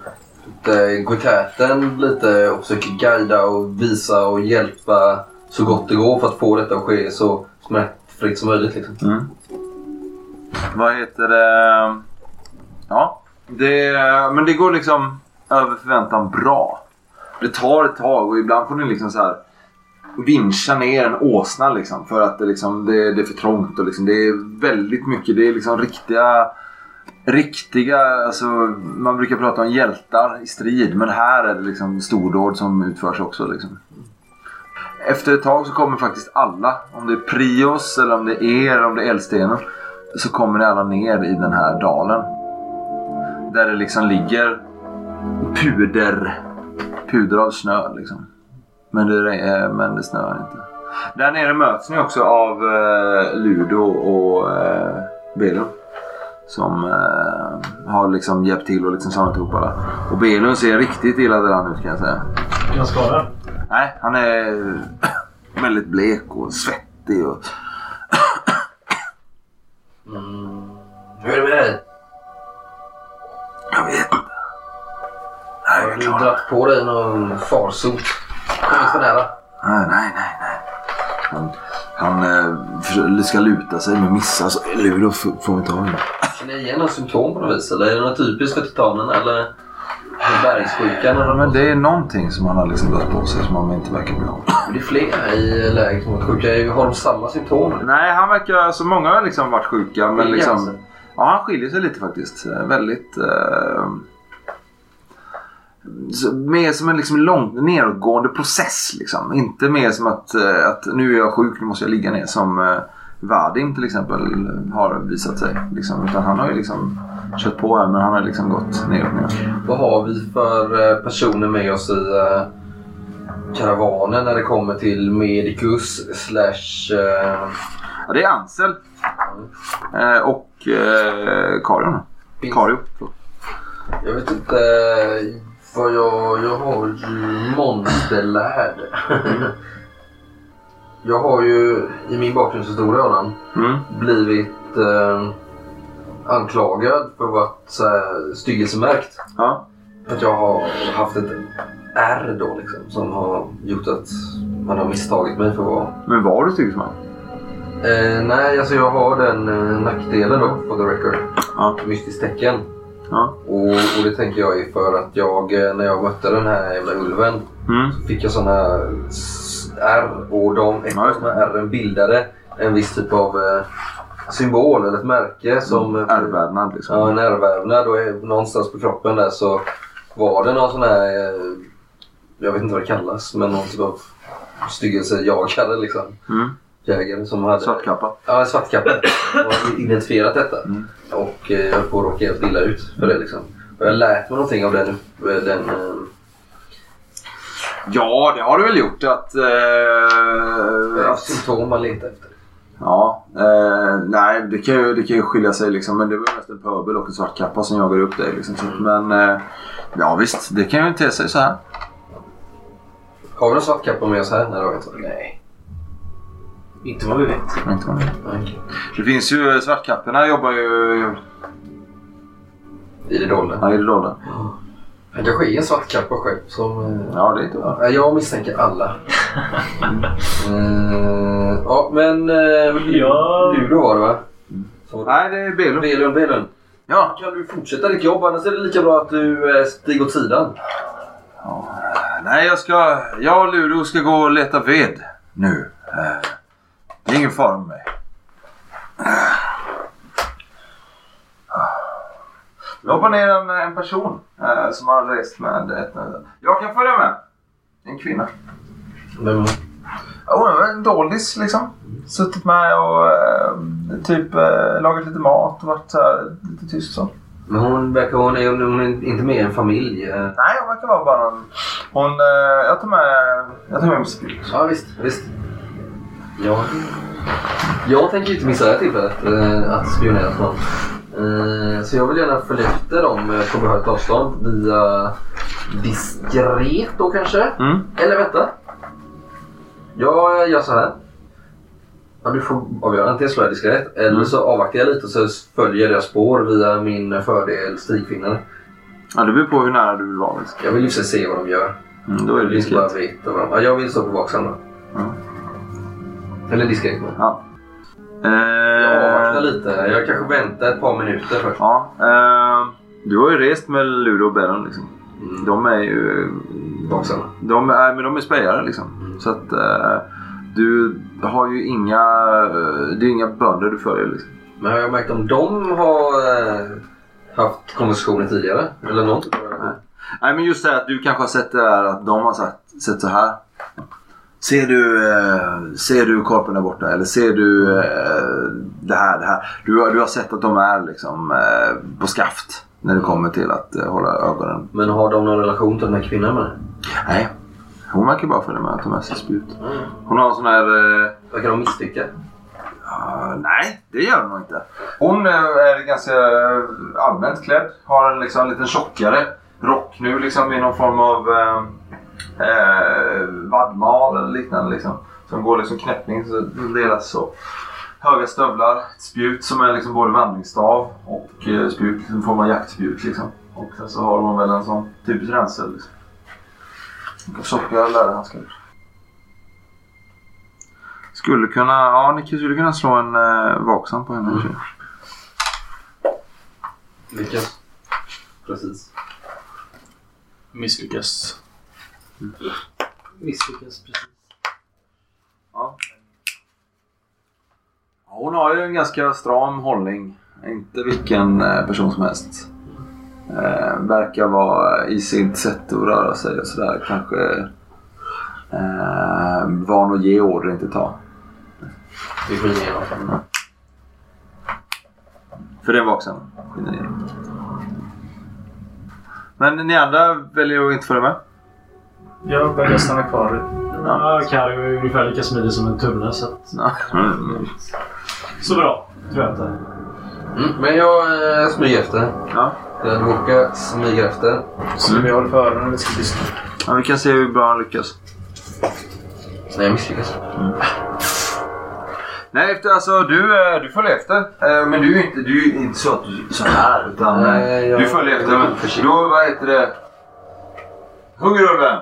Speaker 2: gå i täten lite och försöker guida och visa och hjälpa så gott det går för att få detta att ske så smärtfritt Fritt som möjligt. Liksom.
Speaker 1: Mm. Vad heter det? Ja, det, men det går liksom över förväntan bra. Det tar ett tag och ibland får ni liksom så här vincha ner en åsna liksom för att det, liksom, det, det är för trångt och liksom, det är väldigt mycket. Det är liksom riktiga Riktiga, alltså man brukar prata om hjältar i strid men här är det liksom stordåd som utförs också. Liksom. Efter ett tag så kommer faktiskt alla, om det är Prios eller om det är er eller om det är Eldstenen, så kommer ni alla ner i den här dalen. Där det liksom ligger puder, puder av snö liksom. Men det, eh, men det snöar inte. Där nere möts ni också av eh, Ludo och eh, Belun. Som eh, har liksom hjälpt till och liksom samlat ihop alla. Och Belun ser riktigt illa däran ut kan jag säga.
Speaker 3: Är han skadad?
Speaker 1: Nej, han är väldigt blek och svettig. Och...
Speaker 2: Hur är det med dig?
Speaker 1: Jag vet inte. Nej,
Speaker 2: Har du dragit på dig någon farsot? Kommit för nära?
Speaker 1: Nej, nej, nej. nej. Han, han eh, ska luta sig men missar så Ludo får inte ha honom.
Speaker 2: Känner ni igen några symptom på något vis? Eller är det något typiskt för titanen? Eller bergssjukan? Eller
Speaker 1: Men det är någonting som han har liksom dragit på sig som han inte verkar bli av.
Speaker 2: det är fler i läget som varit sjuka. Har de samma symptom?
Speaker 1: Nej, han verkar... Så många har liksom varit sjuka men
Speaker 2: Skiljer
Speaker 1: liksom...
Speaker 2: sig?
Speaker 1: Ja, han skiljer sig lite faktiskt. Väldigt... Eh, mer som en liksom långt nedåtgående process. Liksom. Inte mer som att, eh, att nu är jag sjuk, nu måste jag ligga ner. Som eh, Vadim till exempel har visat sig. Liksom. Utan han har ju liksom kört på här men han har liksom gått neråt ner.
Speaker 2: Vad har vi för eh, personer med oss i eh, karavanen när det kommer till Medicus slash... eh,
Speaker 1: Ja, det är Ansel. Eh, och Karin. Kario.
Speaker 2: Jag vet inte vad jag... Jag har ju monsterlärd. jag har ju i min bakgrundshistoria Adam
Speaker 1: Mm.
Speaker 2: blivit eh, anklagad för att så här, styggelsemärkt.
Speaker 1: Ja.
Speaker 2: Att jag har haft ett R då liksom som har gjort att man har misstagit mig för att vara
Speaker 1: Men var du styggelsman?
Speaker 2: Eh, nej, alltså jag har den eh, nackdelen då, for the record.
Speaker 1: Ja.
Speaker 2: Mystiskt tecken.
Speaker 1: Ja.
Speaker 2: Och, och det tänker jag är för att jag, eh, när jag mötte den här jävla ulven,
Speaker 1: Mm.
Speaker 2: fick jag såna s- R och de,
Speaker 1: Ja,
Speaker 2: de här bildade en viss typ av eh, symbol eller ett märke som... eh,
Speaker 1: Ärrvävnad liksom.
Speaker 2: Ja, en ärrvävnad och någonstans på kroppen där så var det någon sån här, eh, jag vet inte vad det kallas, men någon typ av styggelsejagare liksom.
Speaker 1: Mm.
Speaker 2: Jägare som hade...
Speaker 1: Svartkappa.
Speaker 2: Ja, svartkappa. Och har identifierat detta.
Speaker 1: Mm.
Speaker 2: Och eh, jag höll på att råka helt illa ut för det liksom. Och jag har lärt mig någonting av den... eh, den
Speaker 1: Ja, det har du väl gjort. Att, eh, att,
Speaker 2: symptom man letar efter.
Speaker 1: Ja, eh, nej, det kan, ju, det kan ju skilja sig liksom. Men det var mest en pöbel och en svart kappa som jagar upp dig. Liksom. Men eh, ja visst, det kan ju te sig så här.
Speaker 2: Har vi någon svartkappa med oss här? Har vi inte.
Speaker 3: Nej. Inte vad vi vet.
Speaker 1: Inte vad.
Speaker 2: Nej, okej.
Speaker 1: Det finns ju, svartkapporna jobbar ju
Speaker 2: I det dolda.
Speaker 1: ja, i det dolda.
Speaker 2: Jag kanske är en svartkappa själv som... eh,
Speaker 1: Ja, det är inte bra.
Speaker 2: Ja, jag misstänker alla. Eh, ja, men...
Speaker 3: Ja.
Speaker 2: Ludo var det va? Så-
Speaker 1: Nej, det är Belund.
Speaker 2: Belund, Belund.
Speaker 1: Ja.
Speaker 2: Kan du fortsätta ditt jobb? Annars är det lika bra att du eh, stiger åt sidan.
Speaker 1: Nej, jag ska... Jag och Ludo ska gå och leta ved nu. Eh, Det är ingen fara med mig. Jag hoppar ner en, en person eh, som har rest med ett Jag kan följa med. En kvinna.
Speaker 2: Men,
Speaker 1: Ja, Hon är en doldis liksom. Suttit med och eh, typ eh, lagat lite mat och varit så här, lite tyst så.
Speaker 2: men hon verkar hon är, hon är inte med i en familj. eh.
Speaker 1: Nej, hon verkar vara bara någon... Hon... Eh, jag tar med... Jag tar med mig sprit.
Speaker 2: Ja visst, visst. Ja, jag tänker inte missa det här tillfället eh, att spionera på någon. Eh, så jag vill gärna följa efter dem eh, på behörigt avstånd via diskret då kanske.
Speaker 1: Mm.
Speaker 2: Eller vänta. Jag gör så här. Ja, du får avgöra. Antingen slår jag diskret eller
Speaker 1: Mm.
Speaker 2: så avvaktar jag lite och så följer jag deras spår via min fördel stigfinnare.
Speaker 1: Ja, det beror på hur nära du vill vara.
Speaker 2: Jag vill ju se vad de gör.
Speaker 1: Mm, då är
Speaker 2: Jag
Speaker 1: det
Speaker 2: vill inte bara
Speaker 1: diskret.
Speaker 2: veta vad de... Ja, jag vill stå på vaksam då.
Speaker 1: Ja.
Speaker 2: Eller diskret.
Speaker 1: Ja.
Speaker 2: Jag avvaktar
Speaker 1: Eh,
Speaker 2: lite. Jag kanske väntar ett par minuter först.
Speaker 1: ja. Eh, du har ju rest med Ludo och Bellon liksom.
Speaker 2: Mm.
Speaker 1: De är ju...
Speaker 2: Vaksamma.
Speaker 1: De är, men de är spejare liksom.
Speaker 2: Mm.
Speaker 1: Så att eh, du har ju inga... eh, Det är inga bönder du följer liksom.
Speaker 2: Men har jag märkt om de har eh, haft konversationer tidigare? Eller något?
Speaker 1: Nej men just det här att du kanske har sett det här att de har sagt, sett så här. Ser du, eh, ser du korpen där borta? Eller ser du eh, det här, det här? Du, har- du har sett att de är liksom eh, på skaft när det kommer till att eh, hålla ögonen.
Speaker 2: Men har de någon relation till den här kvinnan med?
Speaker 1: Nej, hon verkar bara följa med att ta med sig spjut. Hon har en sån här... Eh,
Speaker 2: Verkar de misstycka?
Speaker 1: Ja, nej, det gör hon nog inte. Hon eh, är ganska allmänt klädd. Har en liksom, liten tjockare rock nu liksom i någon form av eh, eh, vadmal eller liknande. Liksom. Som går liksom knäppning så delas så. Höga stövlar, ett spjut som är liksom både vandringsstav och eh, spjut. En form av jaktspjut liksom. Och sen så har hon väl en sån typisk ränsel. Liksom. Tjocka läderhandskar. Skulle kunna, ja ni skulle kunna slå en eh, vaksam på henne. jag.
Speaker 2: Lyckas. Precis.
Speaker 4: Misslyckas.
Speaker 3: Misslyckas precis.
Speaker 1: Ja. Ja, Hon har ju en ganska stram hållning. Inte vilken eh, person som helst. Eh, verkar vara i sitt sätt att röra sig och sådär. Kanske eh, van att ge order, inte ta.
Speaker 2: Vi får ge fall.
Speaker 1: För det är vaksam. Men ni andra väljer att inte följa med?
Speaker 4: Jag väljer att stanna kvar.
Speaker 3: Ja, Kari är ungefär lika smidig som en tunna så att...
Speaker 1: Mm.
Speaker 3: Så bra, tror jag inte.
Speaker 2: Mm, men jag eh, smyger efter.
Speaker 1: Ja.
Speaker 2: Jag råkar smyga efter.
Speaker 4: Så vi håller för öronen och ska lyssna.
Speaker 1: ja, vi kan se hur bra han lyckas.
Speaker 2: Nej, jag misslyckas.
Speaker 1: Nej, efter, alltså du, eh, du följer efter. Eh, Men du är inte, du är inte så att du så här. Utan eh,
Speaker 2: Nej, jag-
Speaker 1: du följer efter. Men då, vad heter det? Hungerulven!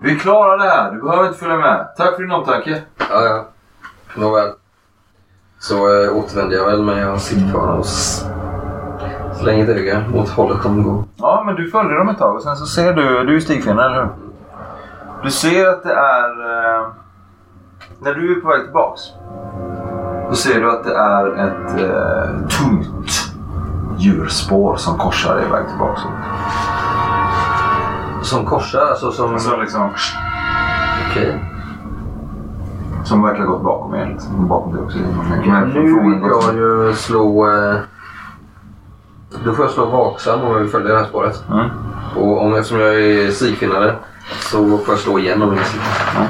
Speaker 1: Vi klarar det här. Du behöver inte följa med. Tack för din omtanke.
Speaker 2: Ja, ja. Nåväl. Så äh, återvänder jag väl men jag sitter kvar och slänger ett öga mot hållet de går.
Speaker 1: Ja, men du följer dem ett tag och sen så ser du, du är stigfinnare, eller hur? Du ser att det är... Eh, när du är på väg tillbaks. Då ser du att det är ett eh, tungt djurspår som korsar dig väg tillbaks.
Speaker 2: Som korsar, alltså som...
Speaker 1: Alltså liksom...
Speaker 2: Okej.
Speaker 1: Som verkar gått bakom er. Liksom. Bakom dig också.
Speaker 2: Nu vill jag ju slå... Eh, då får jag slå vaksam om jag vill följa det här spåret.
Speaker 1: Mm.
Speaker 2: Och om, eftersom jag är stigfinnare så får jag slå igen om jag.
Speaker 1: Ja.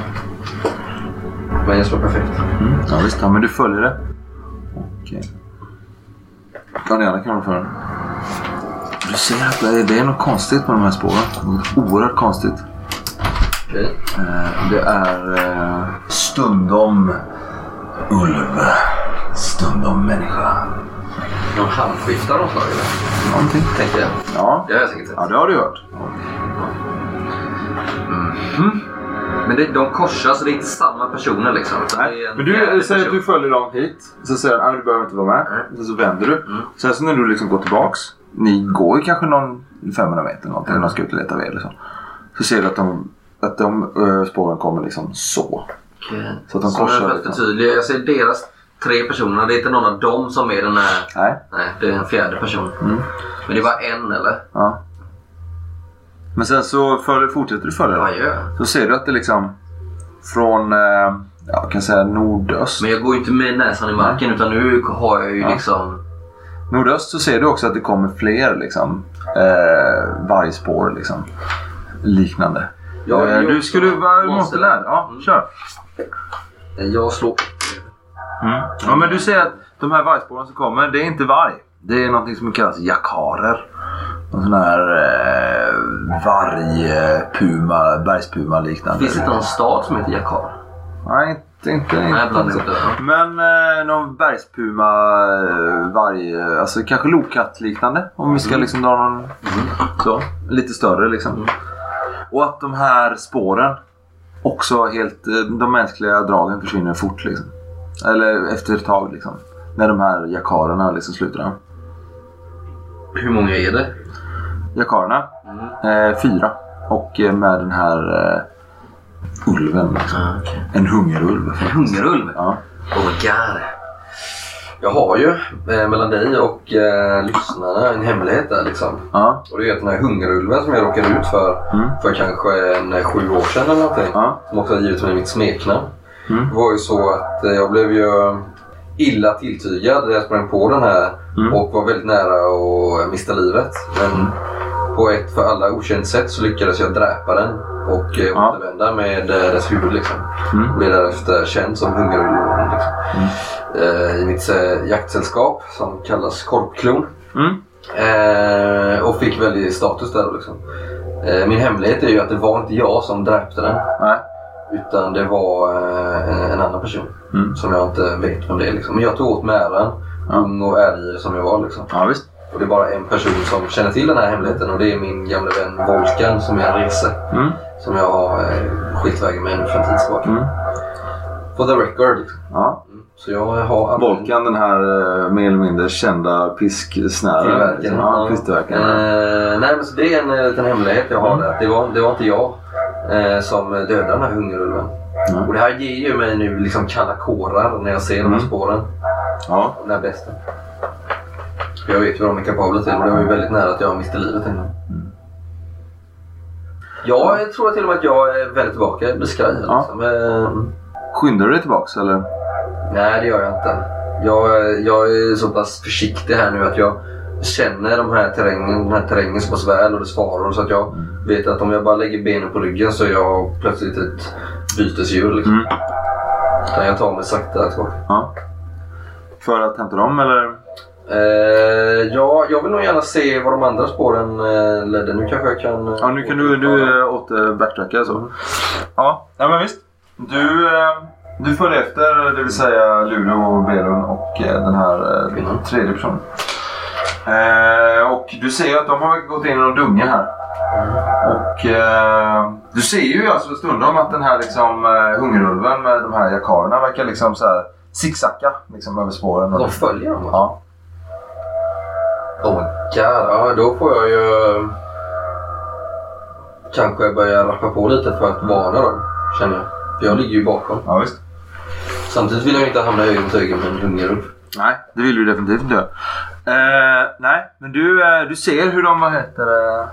Speaker 2: Men jag slår perfekt.
Speaker 1: Mm. Ja visst, ja, men du följer det. Okej. Vad ni andra kan för Du ser att det är, det är något konstigt med de här spåren. Något oerhört konstigt.
Speaker 2: Okej.
Speaker 1: Eh, Det är eh, stundom ulv, stundom människa.
Speaker 2: Någon halvskift av slag eller?
Speaker 1: Någonting.
Speaker 2: Tänker jag.
Speaker 1: Ja.
Speaker 2: Det har jag säkert sett.
Speaker 1: ja, det har du hört.
Speaker 2: Men det, de korsas, så det är inte samma personer liksom.
Speaker 1: Nej. Men du säger att du följer dem hit. Så säger han att du behöver inte vara med. Sen så vänder du.
Speaker 2: Mm.
Speaker 1: Sen så när du liksom går tillbaks. Ni går ju kanske någon 500 meter eller någonting. Någon ska ut och leta ved liksom. Så ser du att de, att de eh, spåren kommer liksom så.
Speaker 2: Okej.
Speaker 1: Så att de
Speaker 2: Så
Speaker 1: korsar
Speaker 2: att
Speaker 1: liksom.
Speaker 2: förtydliga. Jag ser deras tre personer. Det är inte någon av dem som är den här...
Speaker 1: Nej.
Speaker 2: Nej, det är en fjärde person.
Speaker 1: Mm.
Speaker 2: Men det är bara en eller?
Speaker 1: Ja. Men sen så följer, fortsätter du följa
Speaker 2: gör jag?
Speaker 1: Så ser du att det liksom från, eh, ja, jag kan säga nordöst.
Speaker 2: Men jag går ju inte med näsan i marken utan nu har jag ju
Speaker 1: Ja.
Speaker 2: liksom...
Speaker 1: Nordöst så ser du också att det kommer fler liksom, eh, vargspår liksom. Liknande.
Speaker 2: Är
Speaker 1: eh, du skulle vara
Speaker 2: monster.
Speaker 1: monsterlärd. Ja,
Speaker 2: Mm.
Speaker 1: kör.
Speaker 2: Jag slår...
Speaker 1: Ja, men du ser att de här vargspåren som kommer, det är inte varg. Det är någonting som kallas jakarer. En sån här eh, vargpuma, bergspuma liknande.
Speaker 2: Finns det inte någon stad som heter Jakar?
Speaker 1: Nej, inte, inte,
Speaker 2: Nej, blandar
Speaker 1: inte. Men eh, någon bergspuma, eh, varg, eh, alltså kanske lokatt liknande. Om vi ska liksom dra någon så. Lite större liksom. Och att de här spåren också helt, eh, de mänskliga dragen försvinner fort liksom. Eller efter ett tag liksom. När de här jakarerna liksom slutar.
Speaker 2: Hur många är det?
Speaker 1: Jakarerna, eh, fyra. Och eh, med den här ulven. Liksom.
Speaker 2: Ah, okay.
Speaker 1: En hungerulv.
Speaker 2: En hungerulv?
Speaker 1: Ja.
Speaker 2: Oh my god. Jag har ju eh, mellan dig och eh, lyssnarna en hemlighet där liksom.
Speaker 1: Ja.
Speaker 2: Och det är att den här hungerulven som jag råkade ut för
Speaker 1: Mm.
Speaker 2: för kanske en eh, sju år sedan eller någonting.
Speaker 1: Ja.
Speaker 2: Som också har givit mig mitt smeknamn.
Speaker 1: Mm.
Speaker 2: Det var ju så att eh, jag blev ju illa tilltygad när jag sprang på den här
Speaker 1: Mm.
Speaker 2: och var väldigt nära att mista livet. Men på ett för alla okänt sätt så lyckades jag dräpa den och eh,
Speaker 1: Ja.
Speaker 2: återvända med eh, dess huvud. Liksom.
Speaker 1: Mm.
Speaker 2: Och blev därefter känd som hungerulven. Liksom. Eh, I mitt eh, jaktsällskap som kallas Korpklon.
Speaker 1: Mm.
Speaker 2: Eh, och fick väldigt status där. Liksom. Min hemlighet är ju att det var inte jag som dräpte den.
Speaker 1: Nej.
Speaker 2: Utan det var en, en annan person.
Speaker 1: Mm.
Speaker 2: Som jag inte vet vem det är. Liksom. Men jag tog åt mig äran. Ung och ärlig som jag var. Liksom.
Speaker 1: Ja, visst.
Speaker 2: Och det är bara en person som känner till den här hemligheten och det är min gamla vän Volkan som är en rese.
Speaker 1: Mm.
Speaker 2: Som jag har eh, skilt vägen med nu för en tid tillbaka.
Speaker 1: Mm.
Speaker 2: For the record. Liksom.
Speaker 1: Ja.
Speaker 2: Så jag har använt
Speaker 1: Volkan, den här eh, mer eller mindre kända pisksnären.
Speaker 2: tillverkaren.
Speaker 1: Ja, pisktillverkaren.
Speaker 2: Eh, nej men så det är en eh, liten hemlighet jag har
Speaker 1: Mm.
Speaker 2: där. Det var, det var inte jag eh, som dödade den här hungerulven.
Speaker 1: Nej.
Speaker 2: Och det här ger ju mig nu liksom kalla kårar när jag ser de här
Speaker 1: Mm.
Speaker 2: spåren.
Speaker 1: Ja.
Speaker 2: Den här besten. Jag vet vad de är kapabla till och det var ju väldigt nära att jag miste livet gång.
Speaker 1: Mm.
Speaker 2: Jag tror till och med att jag är väldigt tillbaka. Jag blir skraj.
Speaker 1: Ja.
Speaker 2: Liksom. Eh,
Speaker 1: Skyndar du dig tillbaks eller?
Speaker 2: Nej, det gör jag inte. Jag, jag är så pass försiktig här nu att jag känner de här terrängen, den här terrängen så pass väl och dess faror så att jag vet att om jag bara lägger benen på ryggen så är jag plötsligt ett bytesdjur. Liksom.
Speaker 1: Mm.
Speaker 2: Utan jag tar mig sakta tillbaka.
Speaker 1: Ja. För att hämta dem eller?
Speaker 2: Eh, ja, jag vill nog gärna se var de andra spåren eh, ledde. Nu kanske jag kan... eh,
Speaker 1: Ja, nu kan du, du äh, åter backtracka så. Ja, ja men visst. Du, eh, du följer efter, det vill säga Luleå och Berun och eh, den här eh,
Speaker 2: Kvinnan.
Speaker 1: tredje personen. Eh, och du ser att de har gått in i någon dunge här. Och eh, du ser ju alltså stundom att den här liksom, eh, hungerulven med de här jakarerna verkar liksom så här zigzacka liksom, över spåren.
Speaker 2: De följer dem?
Speaker 1: Ja.
Speaker 2: Oh my god. Ja, då får jag ju eh, kanske börja rappa på lite för att varna dem. Känner jag. För jag ligger ju bakom.
Speaker 1: ja, visst.
Speaker 2: Samtidigt vill jag inte hamna öga mot öga med en hungerulv.
Speaker 1: Nej, det vill du definitivt inte. Eh, nej, men du, eh, du ser hur de, vad heter det,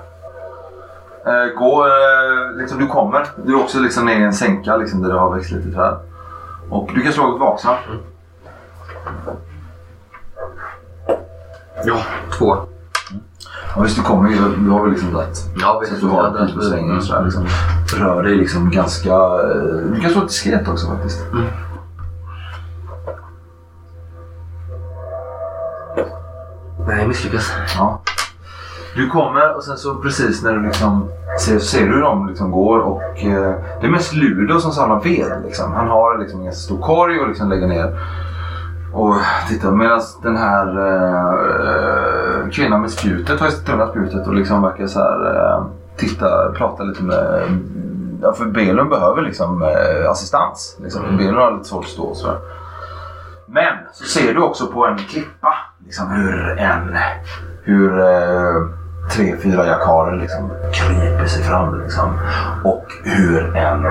Speaker 1: eh, går, eh, liksom du kommer. Du är också liksom ner i en sänka liksom, där det har växt lite träd. Och du kan slå ett vaksam.
Speaker 2: Ja, två.
Speaker 1: Ja, visst, du kommer ju. Du har väl liksom rätt.
Speaker 2: Ja,
Speaker 1: Så att du har en pil på strängen och sådär. Liksom. Rör dig liksom ganska... eh, Du kan slå diskret också faktiskt.
Speaker 2: Nej, misslyckas.
Speaker 1: Ja. Du kommer och sen så precis när du liksom ser, ser du hur de liksom går och eh, det är mest Ludo som samlar ved. Liksom. Han har liksom en ganska stor korg och liksom lägger ner. Och titta medan den här eh, kvinnan med spjutet har tunnat spjutet och liksom verkar så här eh, titta, prata lite med Ja, för Belun behöver liksom eh, assistans. Liksom. Belun har lite svårt att stå och sådär. Men så ser du också på en klippa liksom hur en hur eh, tre, fyra jakarer liksom kryper sig fram. Liksom. Och hur en,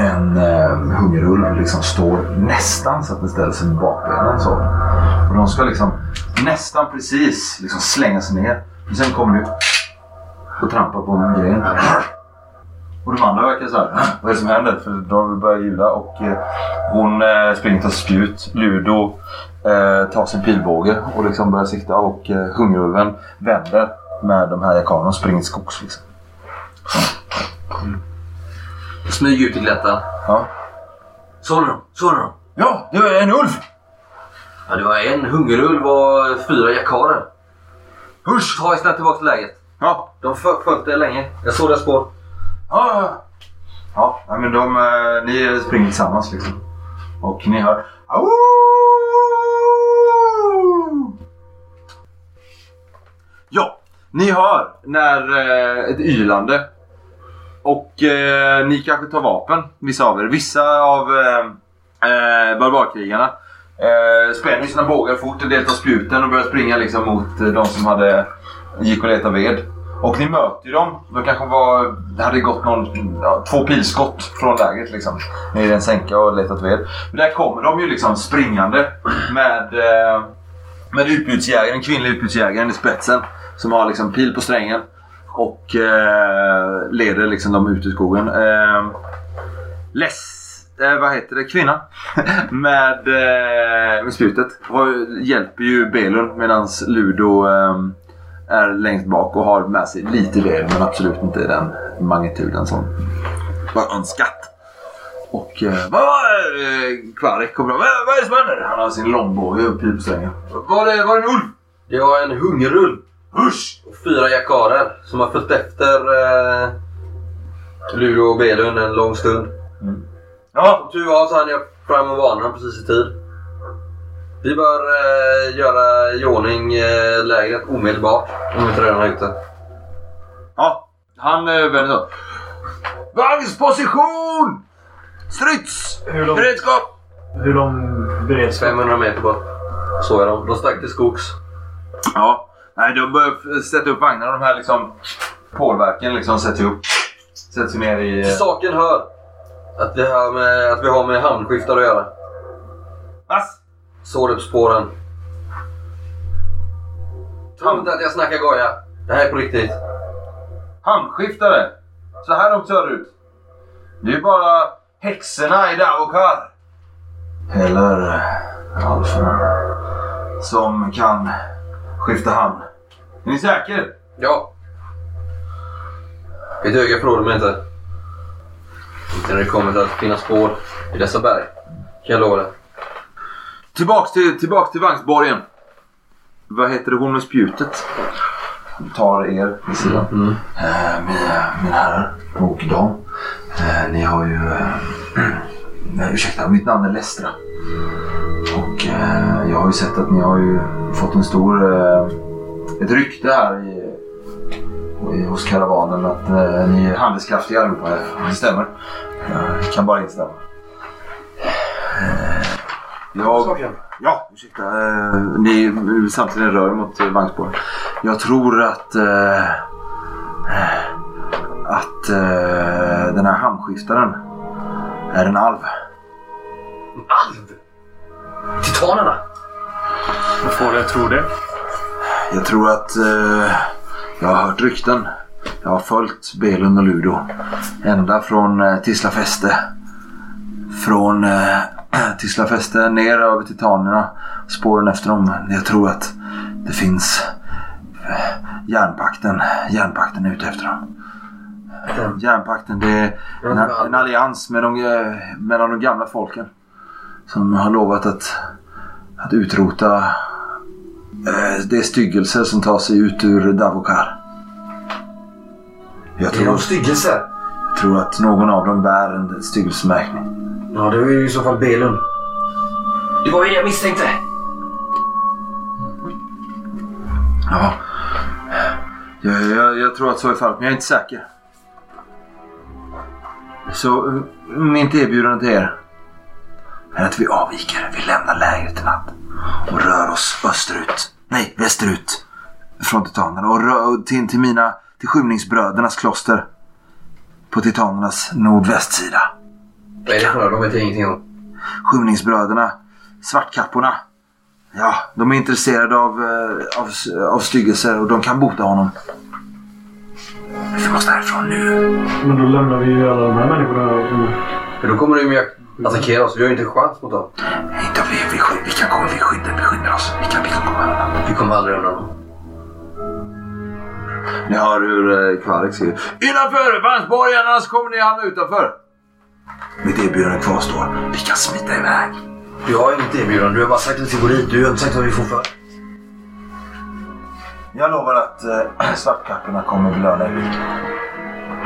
Speaker 1: en eh, hungerulv liksom står nästan så att den ställer sig med bakbenen. Så. Och de ska liksom nästan precis liksom slänga sig ner. Men sen kommer du och trampar på en gren. Och de andra verkar så här, vad är det som händer? För de börjar ljuda och eh, hon eh, springer till spjut. Ludo eh, tar sin pilbåge och liksom börjar sikta och eh, hungerulven vänder med de här jakarerna och springer till skogs. Liksom. Mm.
Speaker 2: Smyg ut i glättan.
Speaker 1: Ja.
Speaker 2: Såg du dem? Såg du dem?
Speaker 1: ja, det är en ulv!
Speaker 2: Ja, det var en hungerulv och fyra jakarer.
Speaker 1: Husch!
Speaker 2: Ta snabbt tillbaka till läget.
Speaker 1: Ja,
Speaker 2: De följde er länge. Jag såg deras spår.
Speaker 1: ja, ja. Ja, men de, eh, ni springer tillsammans liksom. Och ni hör... Au! Ja, ni hör när eh, ett ylande. Och eh, ni kanske tar vapen, vissa av er. Vissa av eh, eh, barbarkrigarna eh, spänner sina bågar fort, en del tar spjuten och börjar springa liksom mot eh, de som hade gick och letade ved. Och ni möter ju dem. De kanske var, det hade gått någon, ja, två pilskott från lägret liksom. Ner i en sänka och letat ved. Men där kommer de ju liksom springande med, eh, med utbudsjägaren, kvinnlig utbudsjägaren i spetsen. Som har liksom pil på strängen. Och eh, leder liksom dem ut i skogen. Eh, less, eh, vad heter det, kvinnan med, eh, med spjutet hjälper ju Belun medan Ludo eh, är längst bak och har med sig lite ved men absolut inte den magnituden som var önskat. Och eh, vad eh, Kvarek kommer fram. Vad, vad är det som händer? Han har sin långbåge uppe i sängen. Var det, var det en ulv?
Speaker 2: Det var en hungerull
Speaker 1: Husch!
Speaker 2: och fyra jakarer som har följt efter eh, Ludo och Belund en lång stund.
Speaker 1: Ja,
Speaker 2: Som tur var så hann jag fram och varna dem precis i tid. Vi bör eh, göra i ordning eh, lägret omedelbart om vi inte redan har gjort det.
Speaker 1: Ja, han eh, vänder sig om. Vagnsposition! Strids!
Speaker 3: Hur lång,
Speaker 1: Beredskap!
Speaker 3: hur lång beredskap?
Speaker 2: 500 meter bort. Så är de. De stack till skogs.
Speaker 1: Ja, nej de börjar sätta upp vagnarna. De här liksom pålverken liksom sätter upp. Sätts ner i...
Speaker 2: Till saken hör att vi har med, att vi har med hamnskiftar att göra.
Speaker 1: Vass!
Speaker 2: Sårupsspåren. Tro inte att jag snackar goja. Det här är på riktigt.
Speaker 1: Handskiftare! Så här de ser ut. Det är bara häxorna i Davokar. Eller eh, alferna. Som kan skifta hand. Är ni säker?
Speaker 2: Ja. Ett öga förråder mig inte. Inte när det kommer till att finna spår i dessa berg. Kan jag lova det.
Speaker 1: Tillbaks till, tillbaks till vagnsborgen. Vad heter det hon med spjutet? Jag tar er vid sidan.
Speaker 2: Mm.
Speaker 1: Eh, mina, mina herrar och dam. Eh, ni har ju... Eh, nej, ursäkta, mitt namn är Lestra. Och eh, jag har ju sett att ni har ju fått en stor... Ett rykte här i, i, hos karavanen att eh, ni är handlingskraftiga allihopa. Det stämmer. Jag kan bara instämma. Eh, jag, Ja, ursäkta. Eh, ni samtidigt rör mot eh, vagnspåren. Jag tror att... Eh, att eh, den här hamnskiftaren är en alv.
Speaker 2: Alv! Titanerna!
Speaker 4: Vad får att tro det?
Speaker 1: Jag tror att eh, jag har hört rykten. Jag har följt Belund och Ludo ända från eh, Tislafäste. Från eh, Tislafäste ner över Titanerna. Spåren efter dem. Jag tror att det finns eh, järnpakten. Järnpakten är ute efter dem. Järnpakten det är en, en allians med de, eh, mellan de gamla folken. Som har lovat att, att utrota eh, de styggelser som tar sig ut ur Davokar. Jag
Speaker 2: Det är de
Speaker 1: tror,
Speaker 2: styggelser.
Speaker 1: jag tror att någon av dem bär en styggelsemärkning.
Speaker 2: Ja, det är ju i så fall Belund. Det var ju det jag misstänkte.
Speaker 1: Ja. Jag, jag, jag tror att så är fallet, men jag är inte säker. Så eh, mitt erbjudande till er är att vi avviker. Vi lämnar lägret i natt och rör oss österut. Nej, västerut. Från titanerna och rör till, till mina till skymningsbrödernas kloster. På titanernas nordvästsida.
Speaker 2: Vad är det för? De vet jag ingenting om.
Speaker 1: Skymningsbröderna, svartkapporna. Ja, de är intresserade av, eh, av, av styggelser och de kan bota honom. Vi måste härifrån nu.
Speaker 3: Men då lämnar vi ju alla de här människorna.
Speaker 2: Men då kommer de ju attackera oss. Vi har ju inte en chans mot dem.
Speaker 1: Inte vi, vi, sky- vi kan komma, vi skyddar, oss. Vi kan, vi kan komma undan.
Speaker 2: Vi kommer aldrig undan.
Speaker 1: Ni hör hur eh, Kvarek säger. Innanför vagnsborgen, annars kommer ni hamna utanför. Mitt erbjudande kvarstår. Vi kan smita iväg.
Speaker 2: Du har inget erbjudande. Du har bara sagt att vi ska gå dit. Du har inte sagt vad vi får för.
Speaker 1: Jag lovar att eh, svartkapporna kommer belöna er mycket.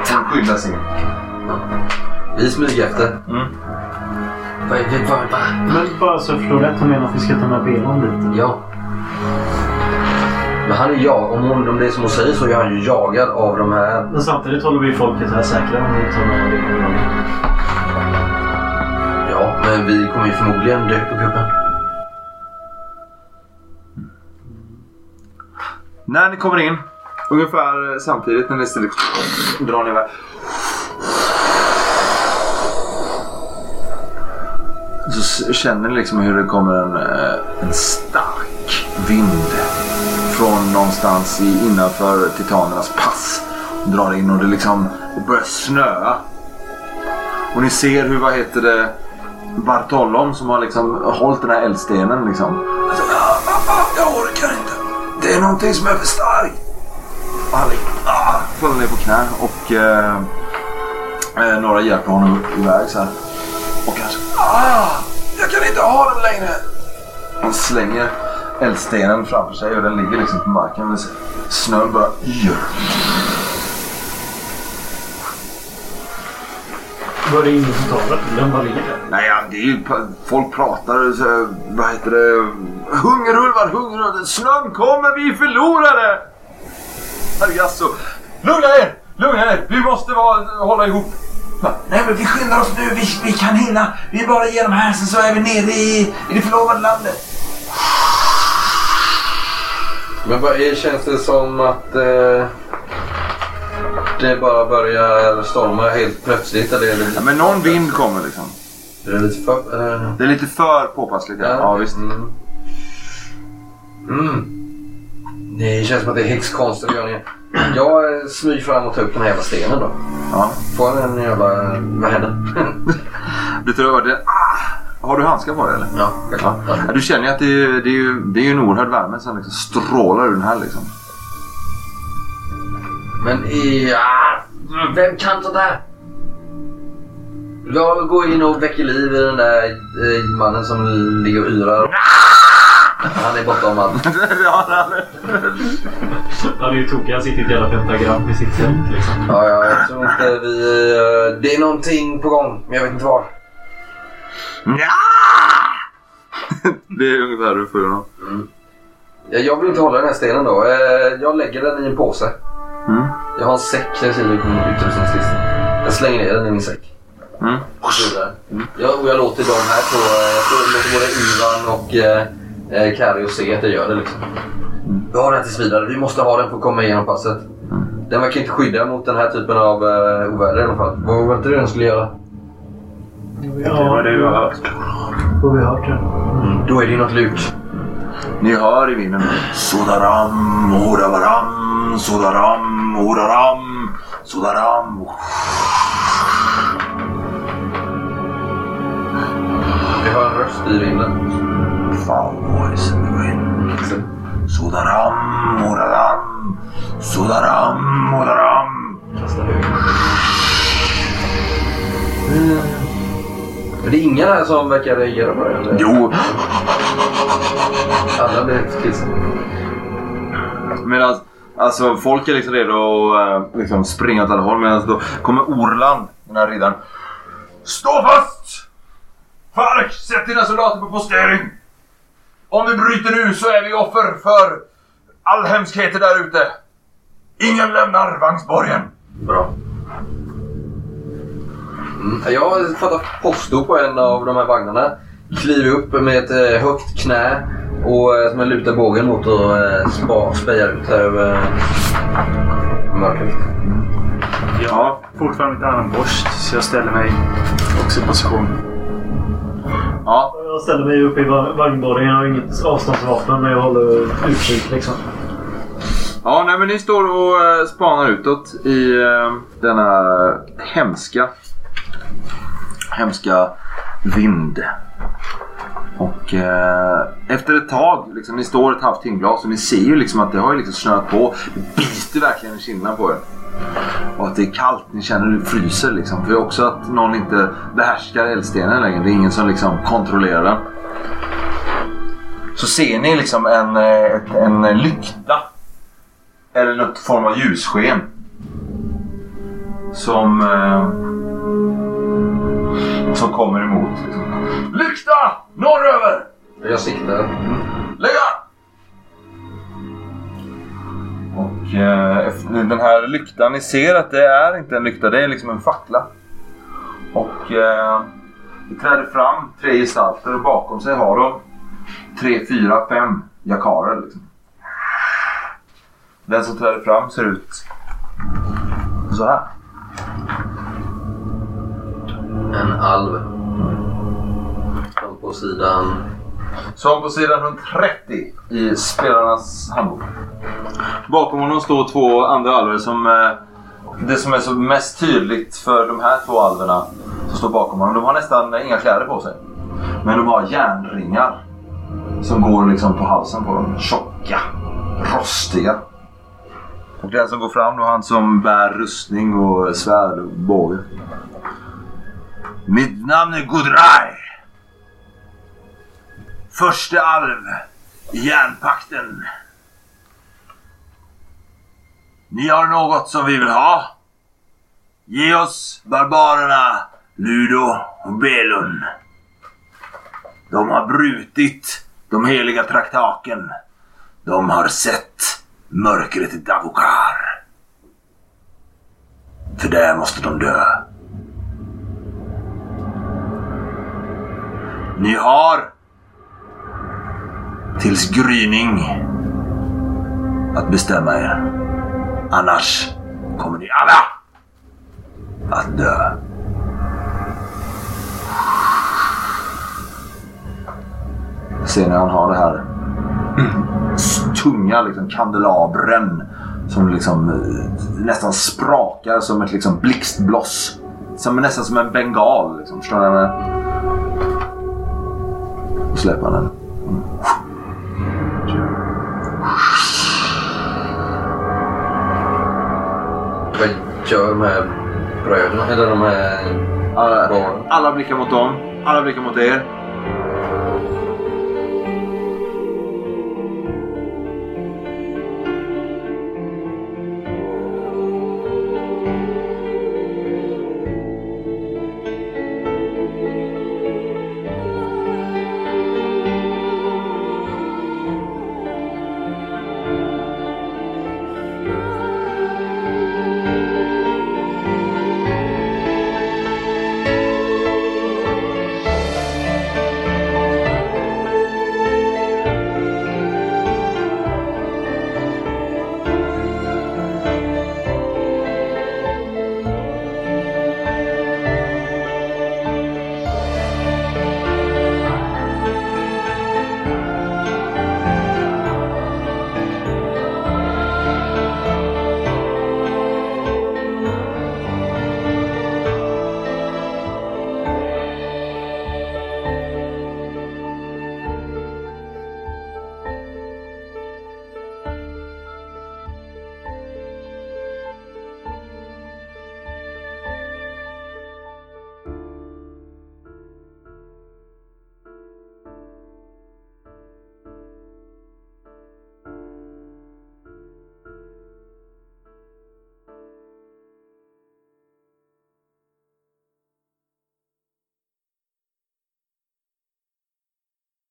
Speaker 1: De skyddar sig.
Speaker 2: Vi smyger efter.
Speaker 1: Mm.
Speaker 2: Vad, vad, vad, vad?
Speaker 3: Men bara så jag förstår rätt, hon menar att vi ska ta med Belon dit?
Speaker 2: Ja. Men han är jag. Om, hon, om det är som hon säger så är han ju jagad av de här.
Speaker 3: Men samtidigt håller vi folket här säkra om vi tar med Belon.
Speaker 2: Ja, men vi kommer ju förmodligen dö på kuppen.
Speaker 1: När ni kommer in ungefär samtidigt när ni ställer drar ni iväg. Så känner ni liksom hur det kommer en, eh, en stark vind från någonstans i, innanför titanernas pass. Och Drar in och det liksom det börjar snöa. Och ni ser hur, vad heter det, Bartolom som har liksom hållit den här eldstenen liksom. Alltså, ah, ah, ah, jag orkar inte. Det är någonting som är för starkt. Och han liksom, ah, ah, faller ner på knä och eh, eh några hjälper honom iväg så här. Och kanske, ah, jag kan inte ha den längre. Han slänger eldstenen framför sig och den ligger liksom på marken. Snön bara yr.
Speaker 3: Var det ingen som tar den? Den bara ligger där.
Speaker 1: Nej, ja, det är ju, folk pratar så, vad heter det? Hungerulvar, hungerulvar. Snön kommer, vi förlorar det! Jaså? Lugna er! Lugna er! Vi måste vara, hålla ihop. Nej, men vi skyndar oss nu. Vi, vi kan hinna. Vi är bara igenom här, sen så är vi nere i, i det förlovade landet.
Speaker 2: Men vad är, känns det som att eh, det bara börjar storma helt plötsligt? Eller är det,
Speaker 1: Ja, men någon vind kommer liksom.
Speaker 2: är det lite för... Eh,
Speaker 1: Det är lite för påpassligt. Ja, ja visst.
Speaker 2: Mm. Mm. Det känns som att det är häxkonster gör ni. Jag eh, smyger fram och tar upp den här jävla stenen då.
Speaker 1: Ja.
Speaker 2: Får jag en jävla... Vad händer?
Speaker 1: Du tror det... Ah, har du handskar på dig eller?
Speaker 2: ja.
Speaker 1: Ja, du känner ju att det är, det är, ju, det är ju en oerhörd värme som liksom strålar ur den här liksom.
Speaker 2: Men ja, vem kan sånt här? Jag går in och väcker liv i den där eh, mannen som ligger och yrar. Han är bortom allt.
Speaker 1: ja, det är-
Speaker 3: Han är ju tokig. Han sitter i ett jävla pentagram i sitt tält liksom.
Speaker 2: Ja, ja, jag tror inte vi... eh, Det är någonting på gång, men jag vet inte var.
Speaker 1: Nja! det är ungefär hur du får honom.
Speaker 2: Ja, Jag vill inte hålla den här stenen då. Eh, Jag lägger den i en påse.
Speaker 1: Mm.
Speaker 2: Jag har en säck jag ser på min utrustningslista. Jag slänger ner den i min säck.
Speaker 1: Mm.
Speaker 2: Och så vidare. Jag, och jag låter de här två, eh, jag låter både Ivan och eh, eh, Kari och se att jag gör det liksom. Vi har den tills vidare. Vi måste ha den för att komma igenom passet. Den verkar inte skydda mot den här typen av uh, oväder i alla fall. Vad var det den skulle göra?
Speaker 4: Det var det du har hört.
Speaker 3: Vad vi har hört det.
Speaker 2: Då är det ju något lurt.
Speaker 1: Ni hör i vinden. Sodaram, oravaram, sodaram, oraram, sodaram.
Speaker 2: Vi hör en röst i vinden.
Speaker 1: Foul voice in the wind. Sodaram, oraram, sodaram, oraram.
Speaker 3: Kasta höger.
Speaker 2: Men det är ingen här som verkar reagera på det? Eller?
Speaker 1: Jo,
Speaker 2: Alla blir helt sig.
Speaker 1: medan alltså, folk är liksom redo att eh, liksom springa åt alla håll medan då kommer Orland, den här riddaren. Stå fast! Fark, sätt dina soldater på postering! Om vi bryter nu så är vi offer för all hemskheter där ute. Ingen lämnar Vagnsborgen.
Speaker 2: Bra. Mm. Jag har fattat posto på en av de här vagnarna. Kliver upp med ett eh, högt knä och eh, som jag lutar bågen mot och eh, spa, spejar ut här över mörkret.
Speaker 4: Jag har fortfarande mitt armborst så jag ställer mig också i position.
Speaker 1: Ja,
Speaker 3: Jag ställer mig upp i va- vagnborgen. Jag har inget avståndsvapen men jag håller utkik liksom.
Speaker 1: Ja, nej, men ni står och eh, spanar utåt i eh, denna hemska, hemska vind. Och eh, efter ett tag, liksom, ni står ett halvt timglas och ni ser ju liksom att det har ju liksom snöat på. Det biter verkligen i kinderna på er. Och att det är kallt, ni känner hur det fryser liksom. För också att någon inte behärskar eldstenen längre. Det är ingen som liksom kontrollerar den. Så ser ni liksom en, eh, en lykta eller något form av ljussken. Som... Eh, som kommer emot. Lykta! Norröver!
Speaker 2: Jag siktar.
Speaker 1: Lägga! Och eh, den här lyktan, ni ser att det är inte en lykta, det är liksom en fackla. Och eh, det träder fram tre gestalter och bakom sig har de tre, fyra, fem jakarer. Liksom. Den som träder fram ser ut så här.
Speaker 2: En alv. Han på sidan...
Speaker 1: Som på sidan 130 i spelarnas handbok. Bakom honom står två andra alver som... Eh, det som är så mest tydligt för de här två alverna som står bakom honom. De har nästan inga kläder på sig. Men de har järnringar. Som går liksom på halsen på dem. Tjocka. Rostiga. Och den som går fram då han som bär rustning och svärd och båge. Mitt namn är Gudrai. Förste arv i järnpakten. Ni har något som vi vill ha? Ge oss barbarerna Ludo och Belun. De har brutit de heliga traktaken. De har sett mörkret i Davokar. För där måste de dö. Ni har tills gryning att bestämma er. Annars kommer ni alla att dö. Ser ni han har det här mm, tunga liksom, kandelabren som liksom eh, nästan sprakar som ett liksom, blixtbloss. Som, nästan som en bengal. Liksom. Förstår ni? Och släpper han den.
Speaker 2: Gör de här bröderna? Eller de här
Speaker 1: Alla,
Speaker 2: barnen?
Speaker 1: alla blickar mot dem. Alla blickar mot er.